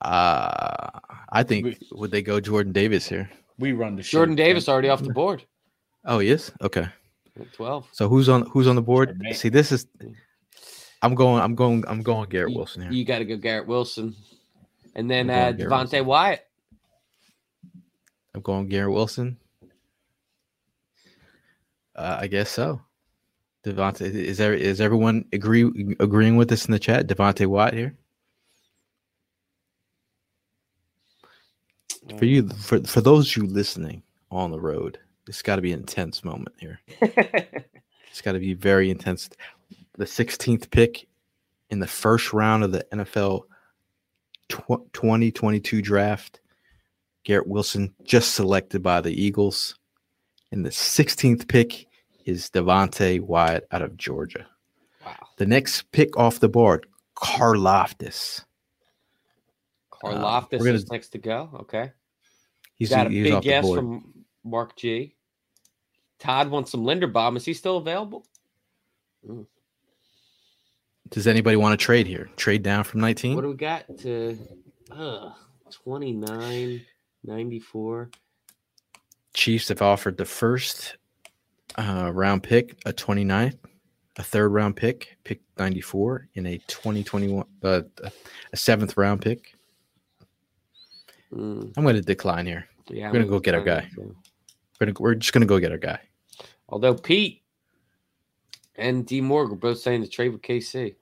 Uh, I think We- would they go Jordan Davis here? We run the show. Jordan Davis already off the board. Oh, he is. Okay. 12. So who's on who's on the board? See, this is. I'm going. I'm going. I'm going. Garrett Wilson here. You got to go Garrett Wilson. And then uh, Devonte Wyatt. I'm going Garrett Wilson. Uh, I guess so. Devontae, is there is everyone agree agreeing with us in the chat? Devonte Wyatt here for you for for those you listening on the road. It's got to be an intense moment here. It's got to be very intense. The 16th pick in the first round of the NFL tw- 2022 draft. Garrett Wilson just selected by the Eagles. And the 16th pick is Devonte Wyatt out of Georgia. Wow. The next pick off the board, Karloftis. Carl Uh, Loftus we're gonna- is next to go. Okay. He's got a he's big off the yes from Mark G. Todd wants some Linderbaum. Is he still available? Does anybody want to trade here? Trade down from 19? What do we got to uh, 29, 94? Chiefs have offered the first uh, round pick, a 29th, a third round pick, pick 94, in a 2021, uh, a seventh round pick. Mm, I'm going to decline here. yeah, We're gonna go get our guy. too. We're, gonna, we're just going to go get our guy. Although Pete and D Morgan are both saying to trade with KC.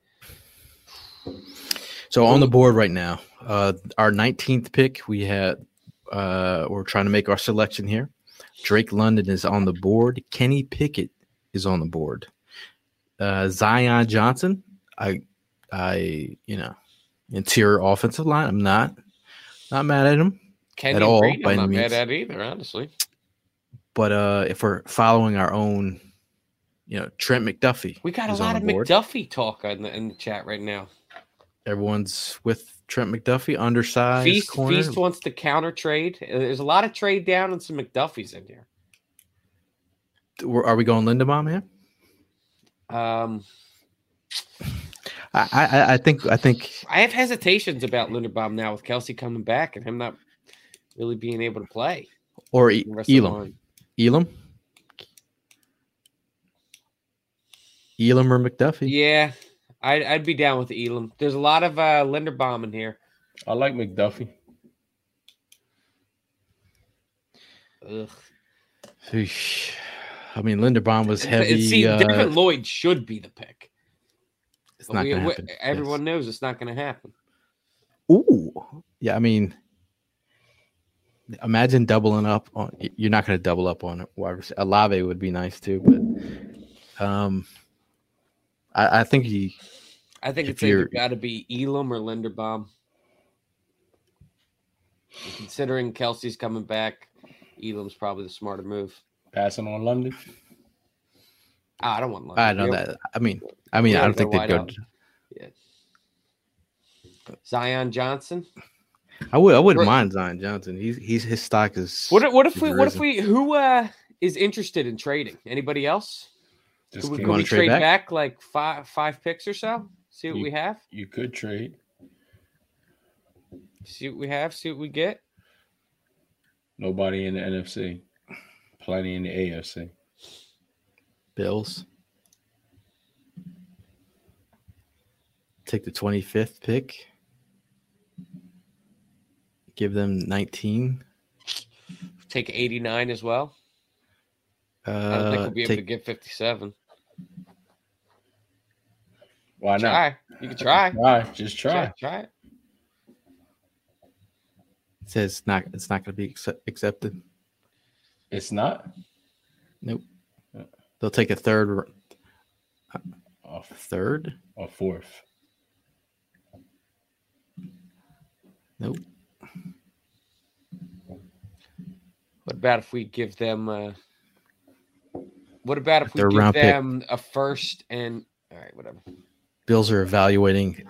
So on the board right now, uh, our 19th pick, we had, uh, we're trying to make our selection here. Drake London is on the board. Kenny Pickett is on the board. Uh, Zion Johnson, I, I, you know, interior offensive line. I'm not, not mad at him. at all, Green, by I'm not any mad at either, honestly. But uh, if we're following our own, you know, Trent McDuffie, We got a lot of board. McDuffie talk in the, in the chat right now. Everyone's with Trent McDuffie, undersized Feast, corner. Feast wants to counter trade. Uh, There's a lot of trade down and some McDuffies in here. Are we going Linderbaum here? Um, I, I, I think, I think I have hesitations about Linderbaum now with Kelce coming back and him not really being able to play. or E- Elam. Elam? Elam or McDuffie? Yeah, I'd, I'd be down with Elam. There's a lot of uh, Linderbaum in here. I like McDuffie. Ugh. Eesh. I mean, Linderbaum was It- heavy. See, uh, Devin Lloyd should be the pick. it's But not we- going to we- happen. everyone knows it's not going to happen. Yes. Ooh. Yeah, I mean, imagine doubling up on. You're not going to double up on it. receiver. Alave would be nice too, but um, I, I think he. I think If it's either got to be Elam or Linderbaum. And considering Kelce's coming back, Elam's probably the smarter move. Passing on London. Ah, I don't want. London. I know We- that. I mean, I mean, I don't think they'd go. wide Zion Johnson. I would. I wouldn't Right. mind Zion Johnson. He's he's his stock is. What if, what if is we what if we who uh is interested in trading? Anybody else? Just Could we, could we trade trade back? back? like five five picks or so? See what You- we have. you could trade. See what we have. See what we get. Nobody in the NFC. Plenty in the AFC. Bills. Take the 25th pick. Give them 19. Take eighty nine as well. I don't think Uh, we'll be able to get fifty seven. Why not? Try. You can try. Try. Just try. Try. Try it. says it's not it's not going to be accept, accepted. It's not. Nope. They'll take a third A third. a fourth. Nope. What about if we give them? Uh, what about if we Third give round pick. them a first and all right, whatever. Bills are evaluating.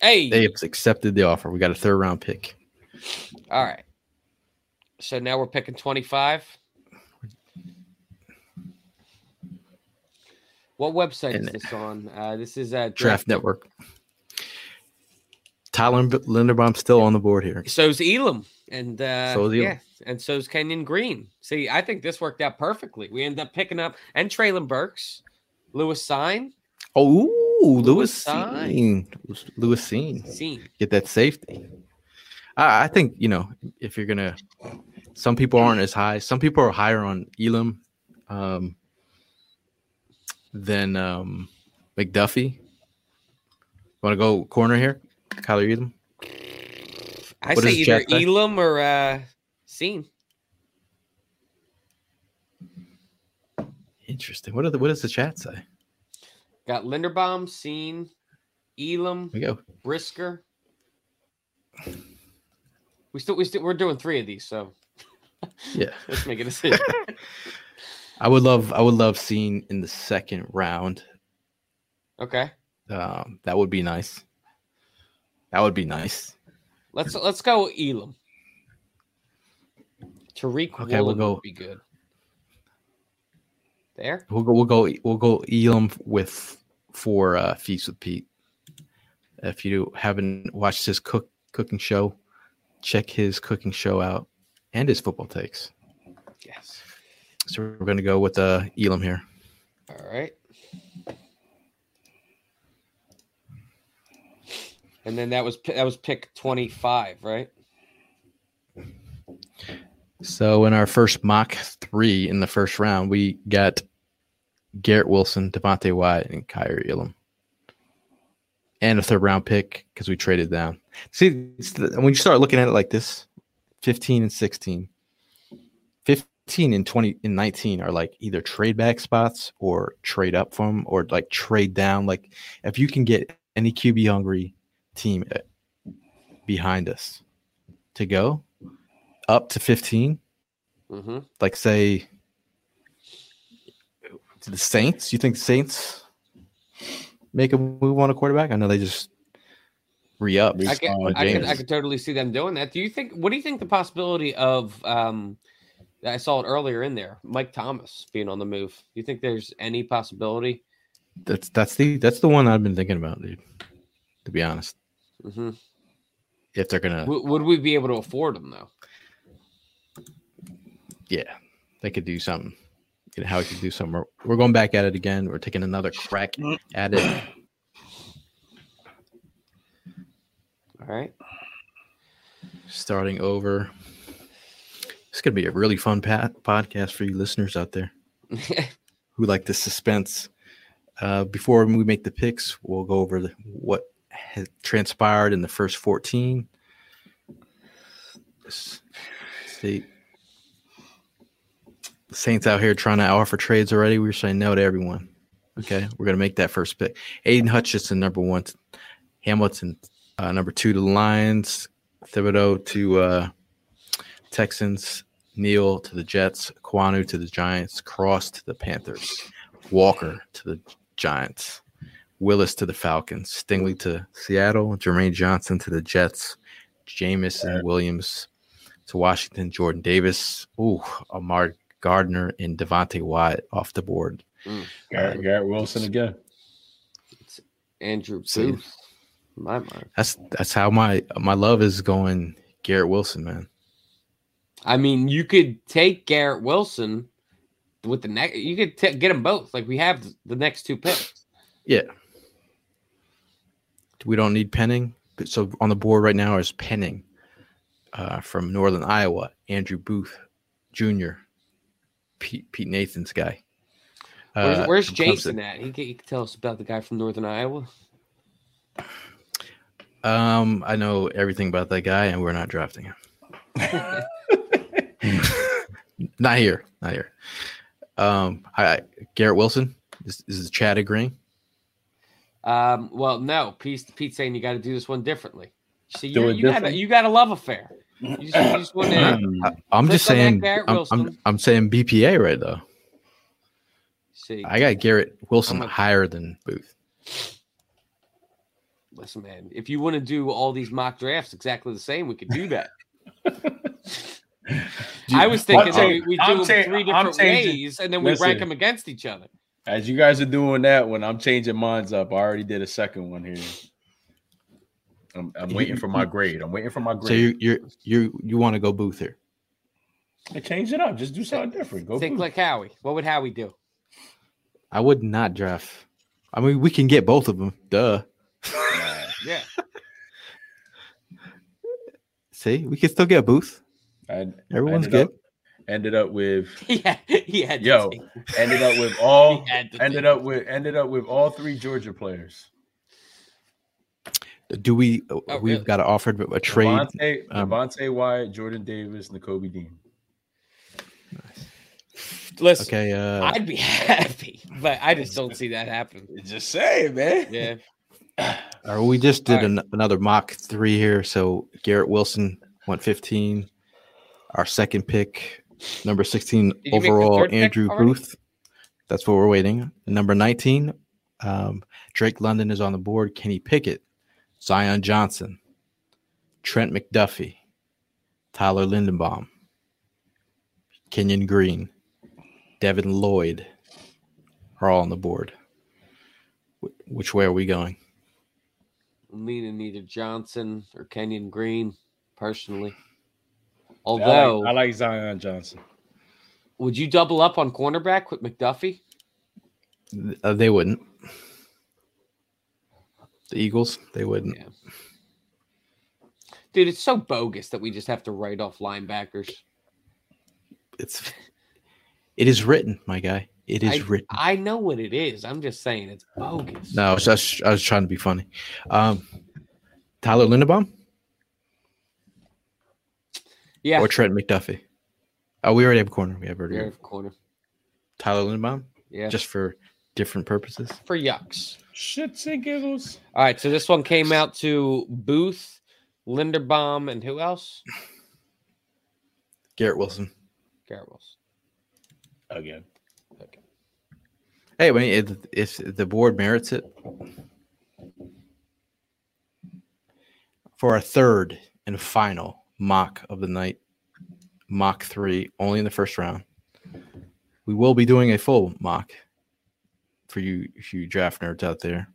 Hey, They have accepted the offer. We got a third round pick. all right. So now we're picking twenty five. What website is this on? Uh, this is uh, Draft Network. Tyler Linderbaum still on the board here. So's Elam, and uh, So's Elam. yeah, and so's Kenyon Green. See, I think this worked out perfectly. We end up picking up and Treylon Burks, Lewis Cine, Oh, Lewis Lewis Cine. Cine. Lewis Cine. Cine. Get that safety. I, I think, you know, if you're going to, some people aren't as high. Some people are higher on Elam um, than um, McDuffie. Want to go corner here? Kaiir Elam? I What say either Jack? Elam or uh, Cine. Interesting. What, are the, what does the chat say? Got Linderbaum, Cine, Elam, we go. Brisker. We still, we still, we're doing three of these, so Yeah. let's make a decision. I would love, I would love seeing in the second round. okay, Um, that would be nice. That would be nice. let's let's go Elam. Tariq Okay, we'll go- would be good. There, We'll go. We'll go. We'll go. Elam with for uh, feast with Pete. If you haven't watched his cook cooking show, check his cooking show out and his football takes. Yes. So we're going to go with uh, Elam here. All right. And then that was that was pick 25, right? So in our first mock three in the first round, we got Garrett Wilson, Devonte Wyatt, and Kaiir Elam. And a third round pick because we traded down. See, the, when you start looking at it like this, 15 and 16, 15 and 20 and 19 are like either trade back spots or trade up from or like trade down. Like if you can get any QB hungry team uh, behind us to go up to 15, Mm-hmm. like say to the Saints. You think the Saints make a move on a quarterback? I know they just re up. I can, I can, I can totally see them doing that. Do you think? What do you think the possibility of? um I saw it earlier in there. Mike Thomas being on the move. Do you think there's any possibility? That's that's the that's the one I've been thinking about, dude. To be honest, hmm if they're gonna, W- would we be able to afford him though? Yeah, they could do something. You know how we could do something. We're, we're going back at it again. We're taking another crack at it. All right. Starting over. It's gonna be a really fun pat- podcast for you listeners out there. who like the suspense. Uh, before we make the picks, we'll go over the, what has transpired in the first 14. Let's see. Saints out here trying to offer trades already. We were saying no to everyone. Okay. We're going to make that first pick. Aidan Hutchinson, number one. Hamilton, uh, number two to the Lions. Thibodeaux to uh, Texans. Neal to the Jets. Kwanu to the Giants. Cross to the Panthers. Walker to the Giants. Willis to the Falcons. Stingley to Seattle. Jermaine Johnson to the Jets. Jameson Williams to Washington. Jordan Davis. Ooh, Ahmad Gardner and Devonte Wyatt off the board. Garrett, Garrett Wilson again. It's Andrew Booth. in My mind. That's that's how my my love is going. Garrett Wilson, man. I mean, you could take Garrett Wilson with the next. You could t- get them both. Like we have the next two picks. Yeah. We don't need Penning. But So on the board right now is Penning uh, from Northern Iowa, Andrew Booth Jr., Pete, Pete Nathan's guy. Where's, Uh, where's from Jason at? He can, he can tell us about the guy from Northern Iowa. Um, I know everything about that guy, and we're not drafting him. not here, not here. Um, I Garrett Wilson is, is Chad agreeing? Um, well, no, Pete, Pete's saying you got to do this one differently. See, you, it you got a, you got a love affair. You just, you just want to. I, I'm just Click on that saying. I'm, I'm, I'm saying BPA right though. See, I got Garrett Wilson a- higher than Booth. listen, man. If you want to do all these mock drafts exactly the same, we could do that. I was thinking that um, we, we do I'm them chang- three different ways, and then we rank them against each other. As you guys are doing that, when I'm changing mines up, I already did a second one here. I'm, I'm waiting for my grade. I'm waiting for my grade. So you you you you want to go Booth here? I changed it up. Just do something different. Go Think Booth. like Howie. What would Howie do? I would not draft. I mean, we can get both of them. Duh. Yeah. See, we can still get a Booth. I Everyone's ended good. Up, ended up with Yeah, he had to yo. take- Ended up with all. he had to ended take- up with ended up with all three Georgia players. Do we? Oh, we've really? got to offer a trade. Devontae, um, Devonte Wyatt, Jordan Davis, Nakobe Dean. Listen, Okay. Uh, I'd be happy, but I just don't see that happening. Just say, man. Yeah. or we just did All right. an, another mock three here. So Garrett Wilson went 15. Our second pick, number 16 you make the overall, Andrew? Booth. That's what we're waiting. Number 19, um, Drake London is on the board. Kenny Pickett, Zion Johnson, Trent McDuffie, Tyler Linderbaum, Kenyon Green, Devin Lloyd are all on the board. Which way are we going? I'm leaning either Johnson or Kenyon Green, personally. I like- Although, I like Zion Johnson. would you double up on cornerback with McDuffie? Uh, they wouldn't. The Eagles, they wouldn't. Yeah. Dude, it's so bogus that we just have to write off linebackers. It's it is written, my guy. It is I, written. I know what it is. I'm just saying it's bogus. no, I was, just, I was trying to be funny. Um, Tyler Linderbaum yeah, or Trent McDuffie? Oh, we already have a corner. We have already Rear corner. Tyler Linderbaum, Yeah, just for different purposes. for yucks. Shits and giggles. All right, so this one came out to Booth, Linderbaum, and who else? Garrett Wilson. Garrett Wilson. Again. Hey, I mean, if, if the board merits it for our third and final mock of the night, mock three, only in the first round, we will be doing a full mock for you, you draft nerds out there.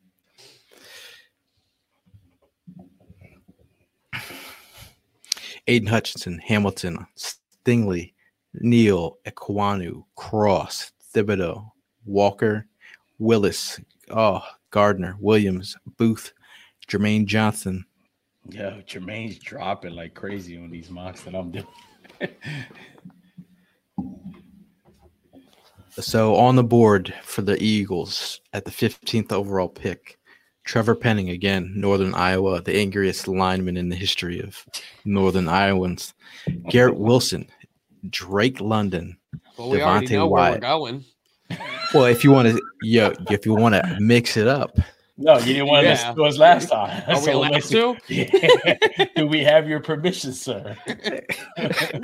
Aidan Hutchinson, Hamilton, Stingley, Neal, Ekwonu, Cross, Thibodeaux, Walker, Willis, oh, Gardner, Williams, Booth, Jermaine Johnson. Yo, Jermaine's dropping like crazy on these mocks that I'm doing. So on the board for the Eagles at the 15th overall pick, Trevor Penning again, Northern Iowa, the angriest lineman in the history of Northern Iowans. Garrett Wilson, Drake London. Well, we already Devontae know where we're Wyatt. going. Well, if you want to, yeah, if you want to mix it up, No, you didn't want to Yeah. listen to us last time. Are we allowed listen- to? Do we have your permission, sir?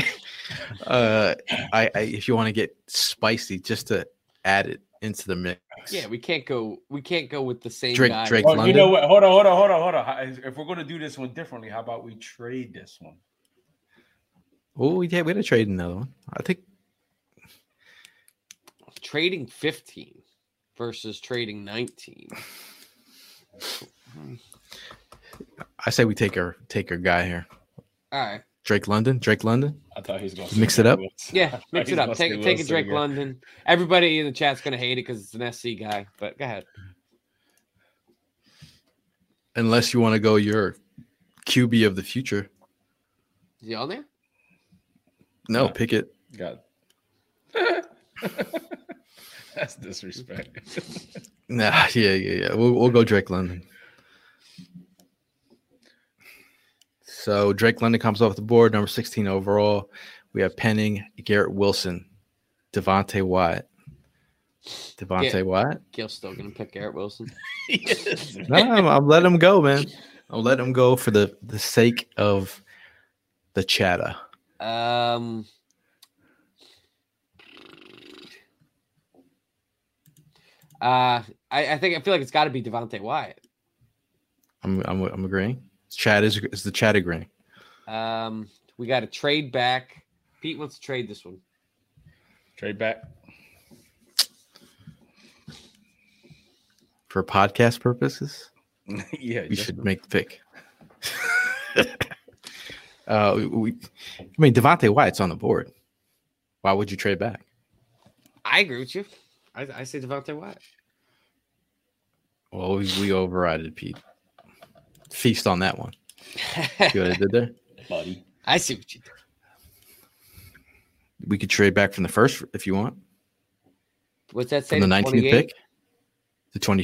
uh, I, I if you want to get spicy, just to add it into the mix. Yeah, we can't go. We can't go with the same Drake- guy. Drake Oh, you know what? Hold on, hold on, hold on, hold on. If we're going to do this one differently, how about we trade this one? Oh, we had we had to trade another one. I think Trading 15 versus trading 19. I say we take our take our guy here, All right. Drake London. Drake London. I thought he was going to Mix it up? Yeah, mix it up. Take take a Drake London. London. Everybody in the chat's gonna hate it because it's an SC guy. But go ahead. Unless you want to go your QB of the future. Is he on there? No, Yeah. pick it. Got. That's disrespect. Nah, yeah, yeah, yeah. We'll we'll go Drake London. So Drake London comes off the board, number 16 overall. We have Penning, Garrett Wilson, Devonte Wyatt. Devontae Yeah. Wyatt? Gil's still gonna pick Garrett Wilson. No, I'm, I'm letting him go, man. I'll let him go for the the sake of the chatter. Um. Uh, I, I think I feel like it's got to be Devonte Wyatt. I'm I'm, I'm agreeing. Chad is is the chat agreeing. Um, we got to trade back. Pete wants to trade this one. Trade back. For podcast purposes, yeah, we just- should make the pick. uh, we, we, I mean, Devonte Wyatt's on the board. Why would you trade back? I agree with you. I, I say Devonte Wyatt. Well, we, we override it, Pete. Feast on that one. See what I did there? buddy. I see what you did. We could trade back from the first if you want. What's that say? From the to 19th pick the 20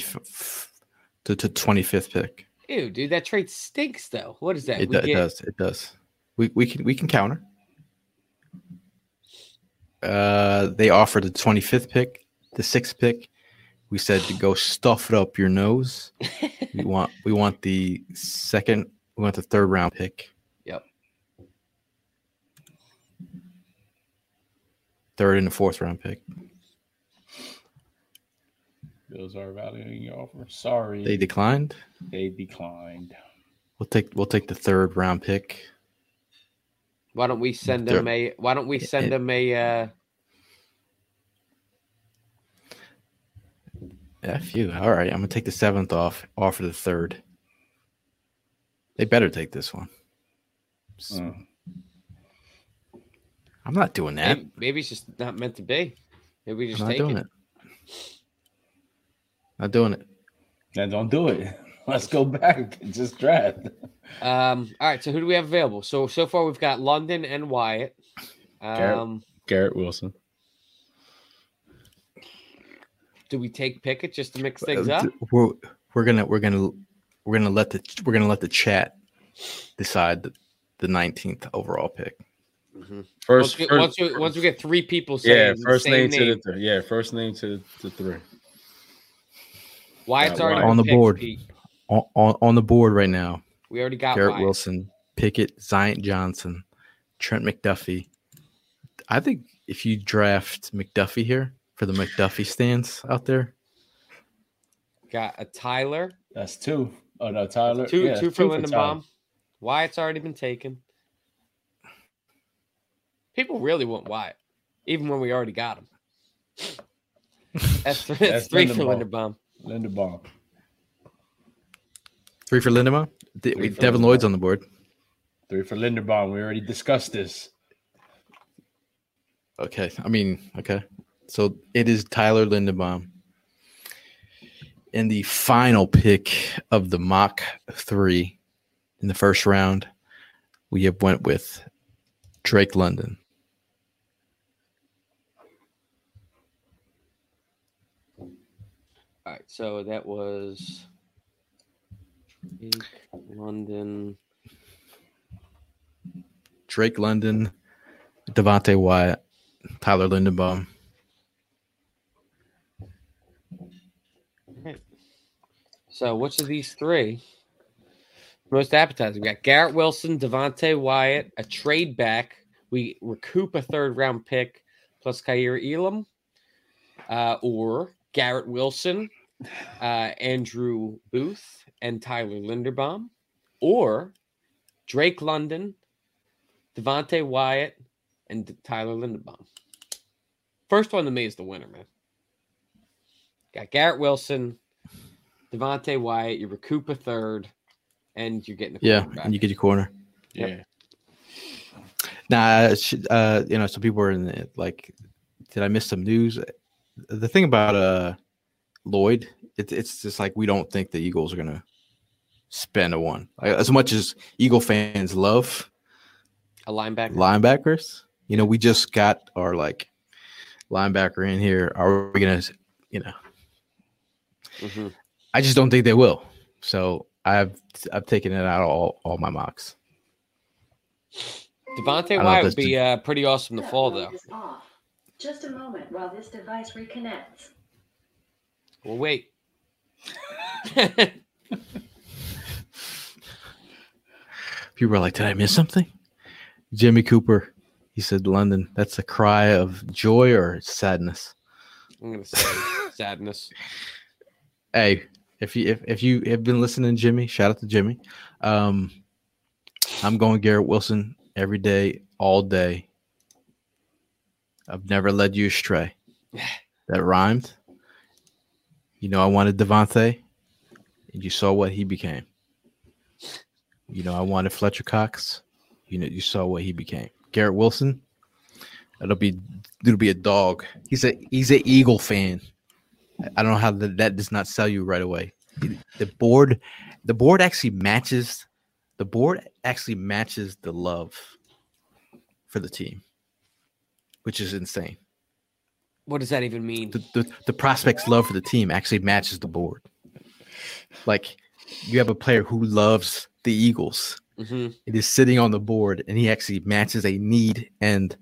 to, to 25th pick. Ew, dude, that trade stinks though. What is that? It, We do- it does. It does. We we can we can counter. Uh, they offered the 25th pick, the sixth pick. We said to go stuff it up your nose. we want we want the second. We want the third round pick. Yep. Third and the fourth round pick. Those are valuing your offer. Sorry, They declined. they declined. We'll take we'll take the third round pick. Why don't we send them a? Why don't we send them a? Uh, F you. All right, I'm gonna take the seventh off. Off Offer the third. They better take this one. Mm. I'm not doing that. Maybe, maybe it's just not meant to be. Maybe we I'm just not take doing it. it. Not doing it. Then don't do it. Let's go back and just draft. Um, all right, so who do we have available? So so far we've got London and Wyatt. Garrett. Um, Garrett Wilson. Do we take Pickett just to mix things up? Uh, We're we're gonna we're gonna we're gonna let the we're gonna let the chat decide the, the 19th overall pick. Once First, we, first once, we, once we get three people saying yeah, the first same name, name, to the three. Yeah, first name to the three. Wyatt's Yeah, already On the picked, board. Pete. On, on, on the board right now, We already got Garrett Wyatt. Wilson, Pickett, Zion Johnson, Trent McDuffie. I think if you draft McDuffie here for the McDuffie stands out there, Got a Tyler, That's two. Oh no, Tyler. two yeah, two that's for Tyler. Linderbaum. Wyatt's already been taken. People really want Wyatt, even when we already got him. That's three, that's That's three for Linderbaum. Linderbaum. Linderbaum. three for Lindemann. De- Three for Devin Lindemann. Lloyd's on the board. Three for Linderbaum. We already discussed this. Okay, I mean, okay, so it is Tyler Linderbaum. In the final pick of the mock three in the first round, we have went with Drake London. All right, so that was Drake, London. Drake London, Devonte Wyatt, Tyler Linderbaum. So which of these three most appetizing? We got Garrett Wilson, Devonte Wyatt, a trade back. We recoup a third round pick plus Kaiir Elam, uh, or Garrett Wilson, uh, Andrew Booth, and Tyler Linderbaum, or Drake London, Devonte Wyatt, and Tyler Linderbaum. First one to me is the winner, man. Got Garrett Wilson, Devonte Wyatt, you recoup a third, and you're getting the Yeah, quarterback. and you get your corner. Yep. Yeah. Now, uh, you know, some people were in the, like, did I miss some news? The thing about uh Lloyd, it's it's just like we don't think the Eagles are gonna spend a one. Like, as much as Eagle fans love a linebacker. linebackers, you know, we just got our like linebacker in here. Are we gonna, you know? Mhm. I just don't think they will. So I've I've taken it out of all all my mocks. Devontae know if Wyatt would be uh, pretty awesome to fall, though. Just a moment while this device reconnects. Well, wait. People are like, did I miss something? Jimmy Cooper, he said London. That's a cry of joy or sadness. I'm gonna say sadness. Hey, if you if, if you have been listening, Jimmy, shout out to Jimmy. Um, I'm going Garrett Wilson every day, all day. I've never led you astray. That rhymed. You know, I wanted Devontae, and you saw what he became. You know, I wanted Fletcher Cox. You know, you saw what he became. Garrett Wilson. It'll be it'll be a dog. He's a he's an Eagle fan. I don't know how that, that does not sell you right away. The board, the board actually matches. The board actually matches the love for the team, which is insane. What does that even mean? The, the, the prospect's love for the team actually matches the board. Like you have a player who loves the Eagles. hmm It is sitting on the board, and he actually matches a need and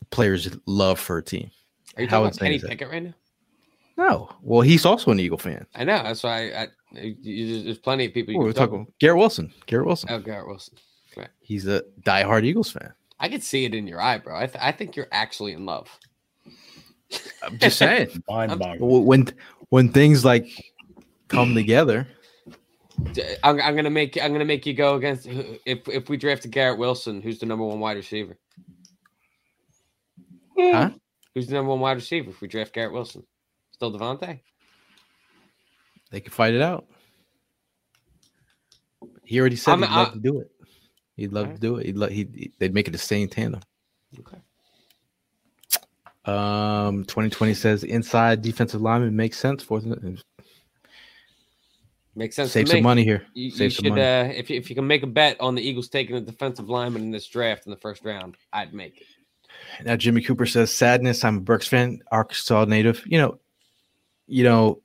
the player's love for a team. Are you How talking about Kenny? Pickett right now? No, well, he's also an Eagle fan. I know. That's why I, I you, there's plenty of people. You We're can talk talking Garrett Wilson. Garrett Wilson. Oh, Garrett Wilson. He's a diehard Eagles fan. I could see it in your eye, bro. I, th- I think you're actually in love. I'm just saying. Mind boggling. when when things like come together, D- I'm, I'm gonna make I'm gonna make you go against if if we drafted Garrett Wilson, who's the number one wide receiver? huh? Who's the number one wide receiver if we draft Garrett Wilson? Still Devontae? They could fight it out. He already said I'm- he'd love I- to do it. He'd love Alright. to do it. He'd, lo- he'd they'd make it the same tandem. Okay. Um, 2020 says inside defensive lineman makes sense for them. Makes sense. Save some me. money here. You, you Save some should, money. uh, if you, if you can make a bet on the Eagles taking a defensive lineman in this draft in the first round, I'd make it. Now Jimmy Cooper says sadness. I'm a Burks fan, Arkansas native. You know, you know,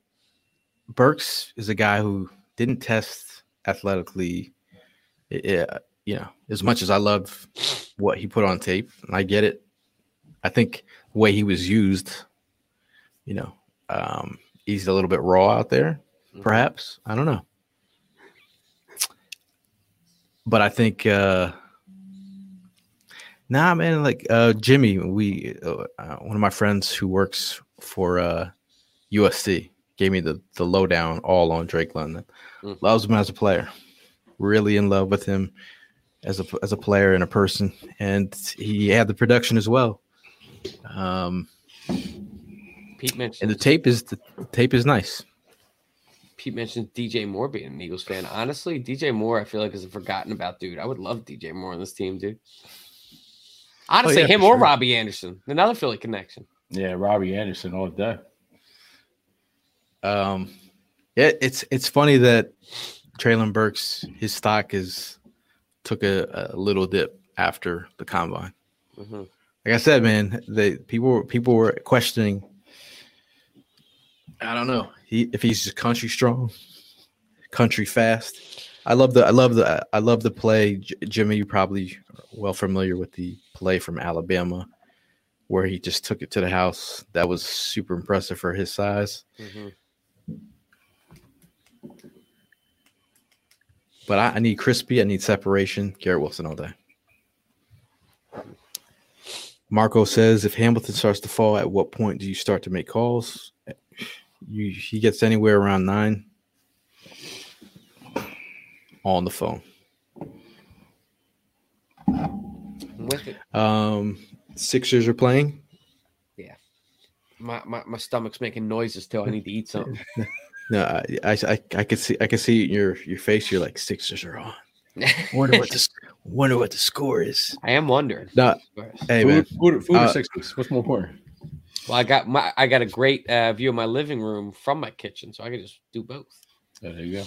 Burks is a guy who didn't test athletically. Yeah, you know, as much as I love what he put on tape, and I get it. I think the way he was used, you know, um, he's a little bit raw out there. Perhaps I don't know, but I think. uh Nah, man. Like uh, Jimmy, we uh, uh, one of my friends who works for uh, USC gave me the the lowdown all on Drake London. Mm. Loves him as a player, really in love with him as a as a player and a person, and he had the production as well. Um, Pete mentioned and the tape is the tape is nice. Pete mentioned DJ Moore being an Eagles fan. Honestly, DJ Moore, I feel like is a forgotten about dude. I would love DJ Moore on this team, dude. Honestly, Oh, yeah, him or sure. Robbie Anderson, another Philly connection. Yeah, Robbie Anderson all day. Um, yeah, it's it's funny that Treylon Burks his stock is took a, a little dip after the combine. Mhm. Like I said, man, they people were people were questioning. I don't know he, if he's just country strong, country fast. I love the I love the I love the play. J- Jimmy, you probably are well familiar with the play from Alabama, where he just took it to the house. That was super impressive for his size. Mhm. But I, I need crispy. I need separation. Garrett Wilson all day. Marco says, if Hamilton starts to fall, at what point do you start to make calls? You he gets anywhere around nine on the phone. With it. Um, Sixers are playing. My, my my stomach's making noises till I need to eat something. No, I I I, I could see I could see your your face. You're like Sixers are on. Wonder what the wonder what the score is. I am wondering. No, hey man, food, food, food Uh, or sixes? What's more important? Well, I got my I got a great uh, view of my living room from my kitchen, so I can just do both. Yeah, there you go.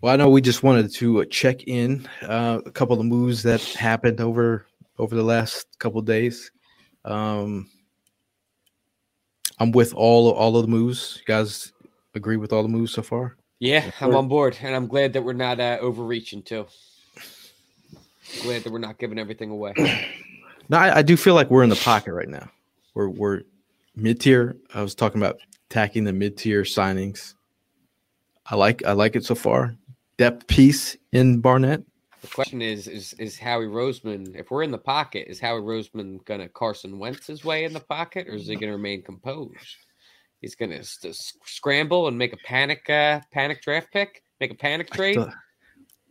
Well, I know we just wanted to uh, check in uh, a couple of moves that happened over over the last couple of days. Um, I'm with all all of the moves. You guys agree with all the moves so far? Yeah, I'm on board, and I'm glad that we're not uh, overreaching too. Glad that we're not giving everything away. No, I, I do feel like we're in the pocket right now. We're we're mid tier. I was talking about tacking the mid tier signings. I like I like it so far. Depth piece in Barnett. The question is, is is Howie Roseman? If we're in the pocket, is Howie Roseman gonna Carson Wentz his way in the pocket, or is he gonna remain composed? He's gonna st- scramble and make a panic, uh, panic draft pick, make a panic I trade, still,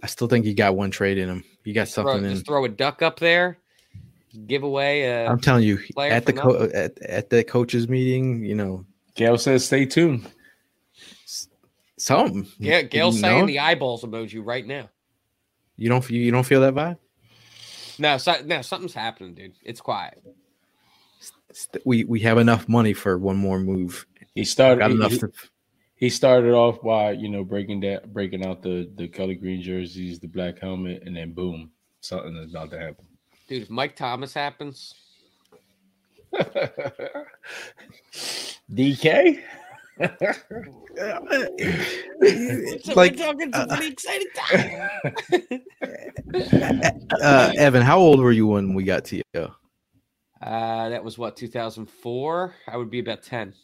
I still think you got one trade in him. You got throw, something in. just throw a duck up there, give away. Uh, I'm telling you, at the co- at, at the coaches meeting, you know, Gail says, "Stay tuned." something. yeah, Gail's you saying know? the eyeballs emoji right now. you don't you don't feel that vibe. No, so, no, something's happening, dude. It's quiet. We we have enough money for one more move. He started. Got he- enough he, to. he started off by you know breaking that breaking out the the Kelly green jerseys, the black helmet, and then boom, something is about to happen. Dude, if Mike Thomas happens, DK. like talking uh, pretty exciting time. uh, Evan, how old were you when we got to you? Uh, that was what 2004. I would be about 10.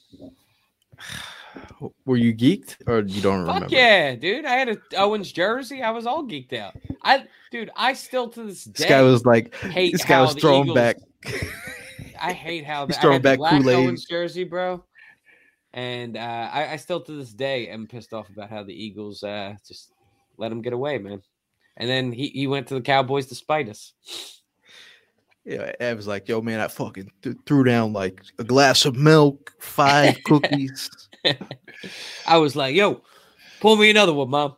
Were you geeked or you don't Fuck remember? yeah, dude! I had a Owens jersey. I was all geeked out. I, dude, I still to this day This guy was like, hate this guy how was throwing Eagles- back. I hate how the, throwing back black Kool-Aid. Owens jersey, bro. And uh, I, I still to this day am pissed off about how the Eagles uh, just let him get away, man. And then he, he went to the Cowboys to spite us. Yeah, Ev was like, "Yo, man, I fucking th- threw down like a glass of milk, five cookies." I was like, yo, pull me another one, mom.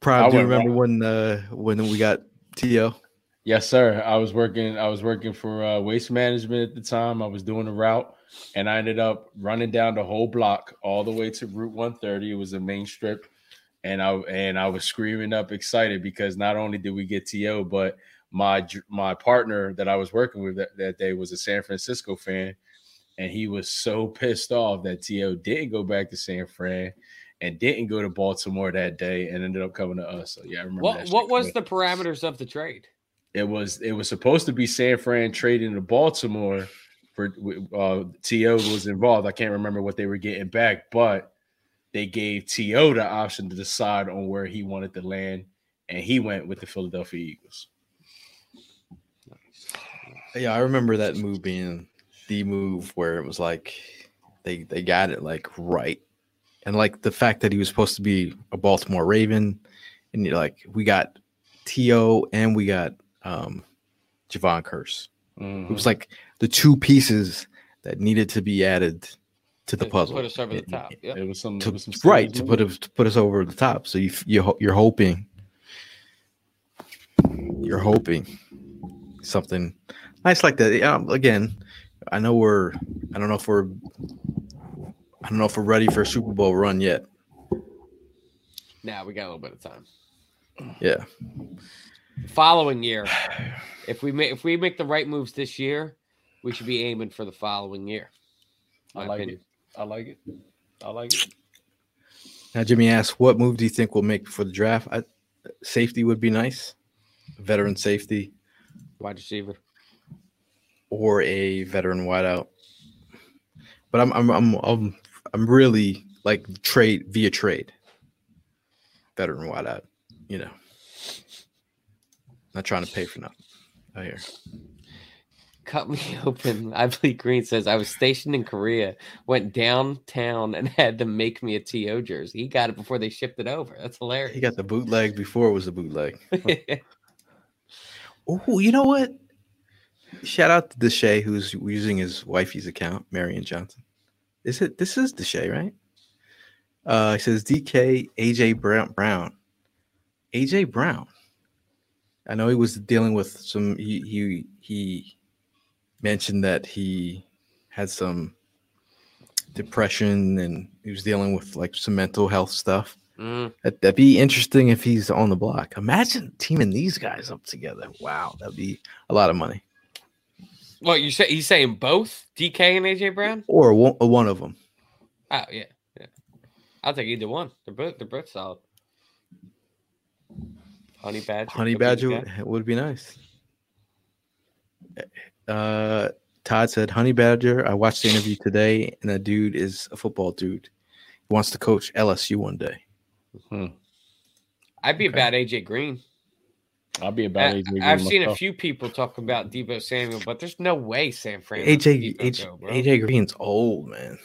Prime, do you went remember right- when uh when we got TO? Yes, sir. I was working. I was working for uh, waste management at the time. I was doing a route, and I ended up running down the whole block all the way to Route 130. It was a main strip, and I and I was screaming up, excited because not only did we get to, but my my partner that I was working with that, that day was a San Francisco fan, and he was so pissed off that TO didn't go back to San Fran. And didn't go to Baltimore that day, and ended up coming to us. So yeah, I remember. What what was the parameters of the trade? it was it was supposed to be San Fran trading to Baltimore for uh TO was involved. I can't remember what they were getting back, but they gave TO the option to decide on where he wanted to land, and he went with the Philadelphia Eagles. Yeah, I remember that move being the move where it was like they they got it like right, and like the fact that he was supposed to be a Baltimore Raven, and you're like we got TO and we got um Jevon Kearse. It was like the two pieces that needed to be added to the To puzzle. Put us over the It- top. Yep. It was some, to- it was some right to put us to put us over the top. So you you ho- you're hoping you're hoping something nice like that. Um, again, I know we're I don't know if we're I don't know if we're ready for a Super Bowl run yet. Now we got a little bit of time. Yeah, Following year, if we make if we make the right moves this year, we should be aiming for the following year. I like opinion. it. I like it. I like it. Now Jimmy asked, "What move do you think we'll make for the draft?" I, safety would be nice, veteran safety Wide receiver. Or a veteran wideout. But I'm I'm I'm I'm, I'm really like trade via trade. Veteran wideout, you know. Not trying to pay for nothing. I hear. Cut me open. I believe Green says I was stationed in Korea, went downtown and had to make me a TO jersey. He got it before they shipped it over. That's hilarious. He got the bootleg before it was a bootleg. Oh, you know what? Shout out to Deshay who's using his wifey's account, Marion Johnson. Is it this is Deshay, right? Uh he says DK AJ Brown Brown. AJ Brown. I know he was dealing with some he he he mentioned that he had some depression and he was dealing with like some mental health stuff. Mm, That, that'd be interesting if he's on the block. Imagine teaming these guys up together. Wow, that'd be a lot of money. Well, you say he's saying both DK and AJ Brown? Or one, or one of them. Oh yeah, yeah. I'll take either one. They're both they're both solid. Honey Badger. Honey could be the Badger would, would be nice. Uh, Todd said, "Honey Badger, I watched the interview today, and that dude is a football dude. He wants to coach LSU one day. I'd be Okay. about AJ Green. I'll be about I, AJ Green I've seen a few people talk about Deebo Samuel, but there's no way San Fran. AJ, AJ, go. AJ Green's old man.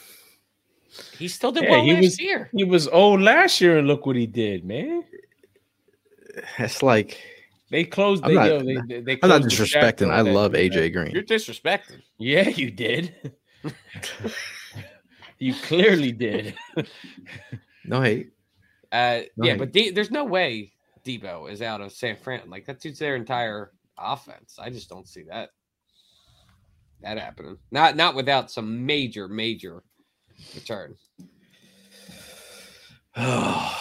He still did Yeah, well he last was- year. He was old last year, and look what he did, man. That's like They closed. I'm They, not- yo, they, they, they I'm not disrespecting. I love AJ man. Green. You're disrespecting. Yeah, you did. you clearly did. No hate. Uh, No yeah, hate. but D- there's no way Deebo is out of San Fran. Like that dude's their entire offense. I just don't see that that happening. Not not without some major major return. uh,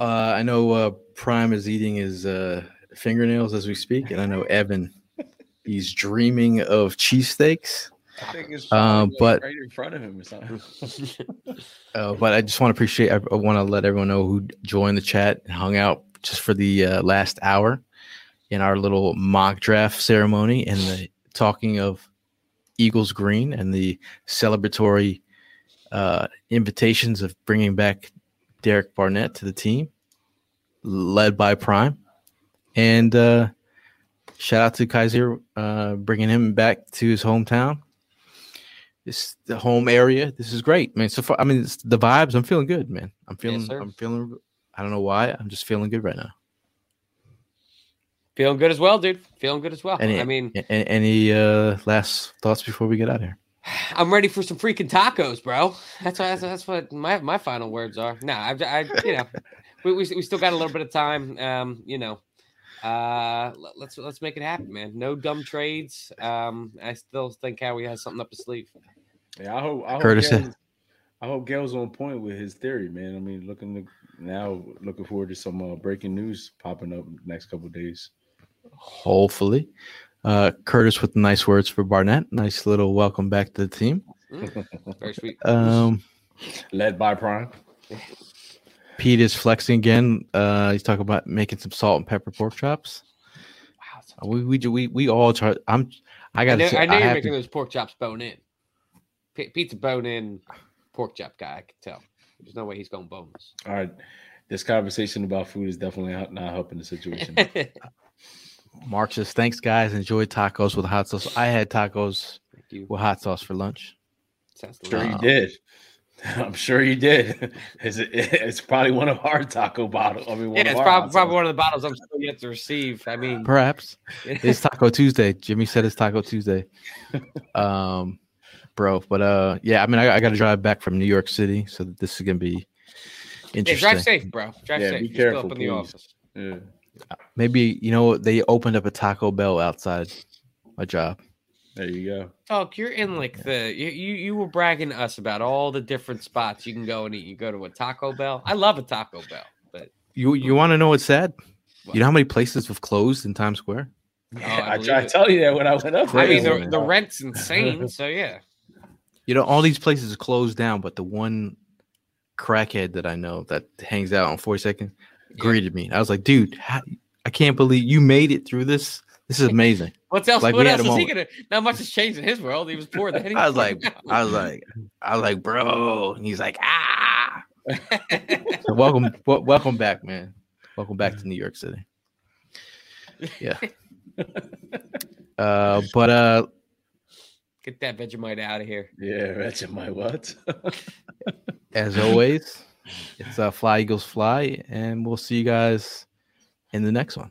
I know uh, Prime is eating his uh, fingernails as we speak, and I know Evan, he's dreaming of cheesesteaks. I think it's Um, like, but- right in front of him or something. Uh, but I just want to appreciate. I, I want to let everyone know who joined the chat and hung out just for the uh, last hour in our little mock draft ceremony and the talking of Eagles green and the celebratory uh, invitations of bringing back Derek Barnett to the team, led by Prime, and uh, shout out to Kaiser uh, bringing him back to his hometown it's the home area. This is great, man. So far, I mean, it's the vibes. I'm feeling good, man. I'm feeling. sir. I'm feeling. I don't know why. I'm just feeling good right now. Feeling good as well, dude. Feeling good as well. Any, I mean, a- a- any uh, last thoughts before we get out of here? I'm ready for some freaking tacos, bro. That's what that's, that's what my my final words are. Nah, I, I you know, we, we, we still got a little bit of time. Um, you know, uh, let- let's let's make it happen, man. No dumb trades. Um, I still think Howie has something up his sleeve. Yeah, I hope. I hope Curtis, Gail's, I hope Gail's on point with his theory, man. I mean, looking to, now, looking forward to some uh, breaking news popping up next couple of days. Hopefully. Uh, Curtis with nice words for Barnett. Nice little welcome back to the team. Mm, very sweet. Um, Led by Prime. Pete is flexing again. Uh, he's talking about making some salt and pepper pork chops. wow, We we we we all try. I'm. I I got know, to say, I know I you're making to- those pork chops bone in. P- Pete's a bone in pork chop guy. I can tell. There's no way he's going boneless. All right. This conversation about food is definitely not not helping the situation. Thank Mark says, "Thanks, guys. Enjoy tacos with hot sauce. I had tacos you. with hot sauce for lunch. Sounds sure you did. I'm sure you did. It's, it's probably one of our taco bottles. I mean, one Yeah, it's our probably, probably one of the bottles I'm still yet to receive. I mean, Perhaps it's Taco Tuesday. Jimmy said it's Taco Tuesday. Um, bro, but uh, yeah. I mean, I, I got to drive back from New York City, so this is gonna be yeah, interesting. drive safe, bro. Drive Yeah, safe. be You're still careful, up in the please. office. Yeah. Maybe you know they opened up a Taco Bell outside my job. There you go. Talk, you're in like the you, you you were bragging to us about all the different spots you can go and eat. You go to a Taco Bell. I love a Taco Bell, but You you want to know what's sad? What? You know how many places have closed in Times Square? oh, I, believe tried to tell you that when I went up I mean, the, the rent's insane. So yeah, You know, all these places are closed down, but the one crackhead that I know that hangs out on 42nd greeted me. I was like, dude, how, I can't believe you made it through this. This is amazing. what else? Like, what else is he gonna? Not much has changed in his world. He was poor then. I was like, I was like, I was like, bro. And he's like, ah. So welcome, wel- welcome back, man. Welcome back to New York City. Yeah. Uh, but uh, get that Vegemite out of here. yeah, Vegemite what? as always, it's uh, Fly Eagles Fly, and we'll see you guys in the next one.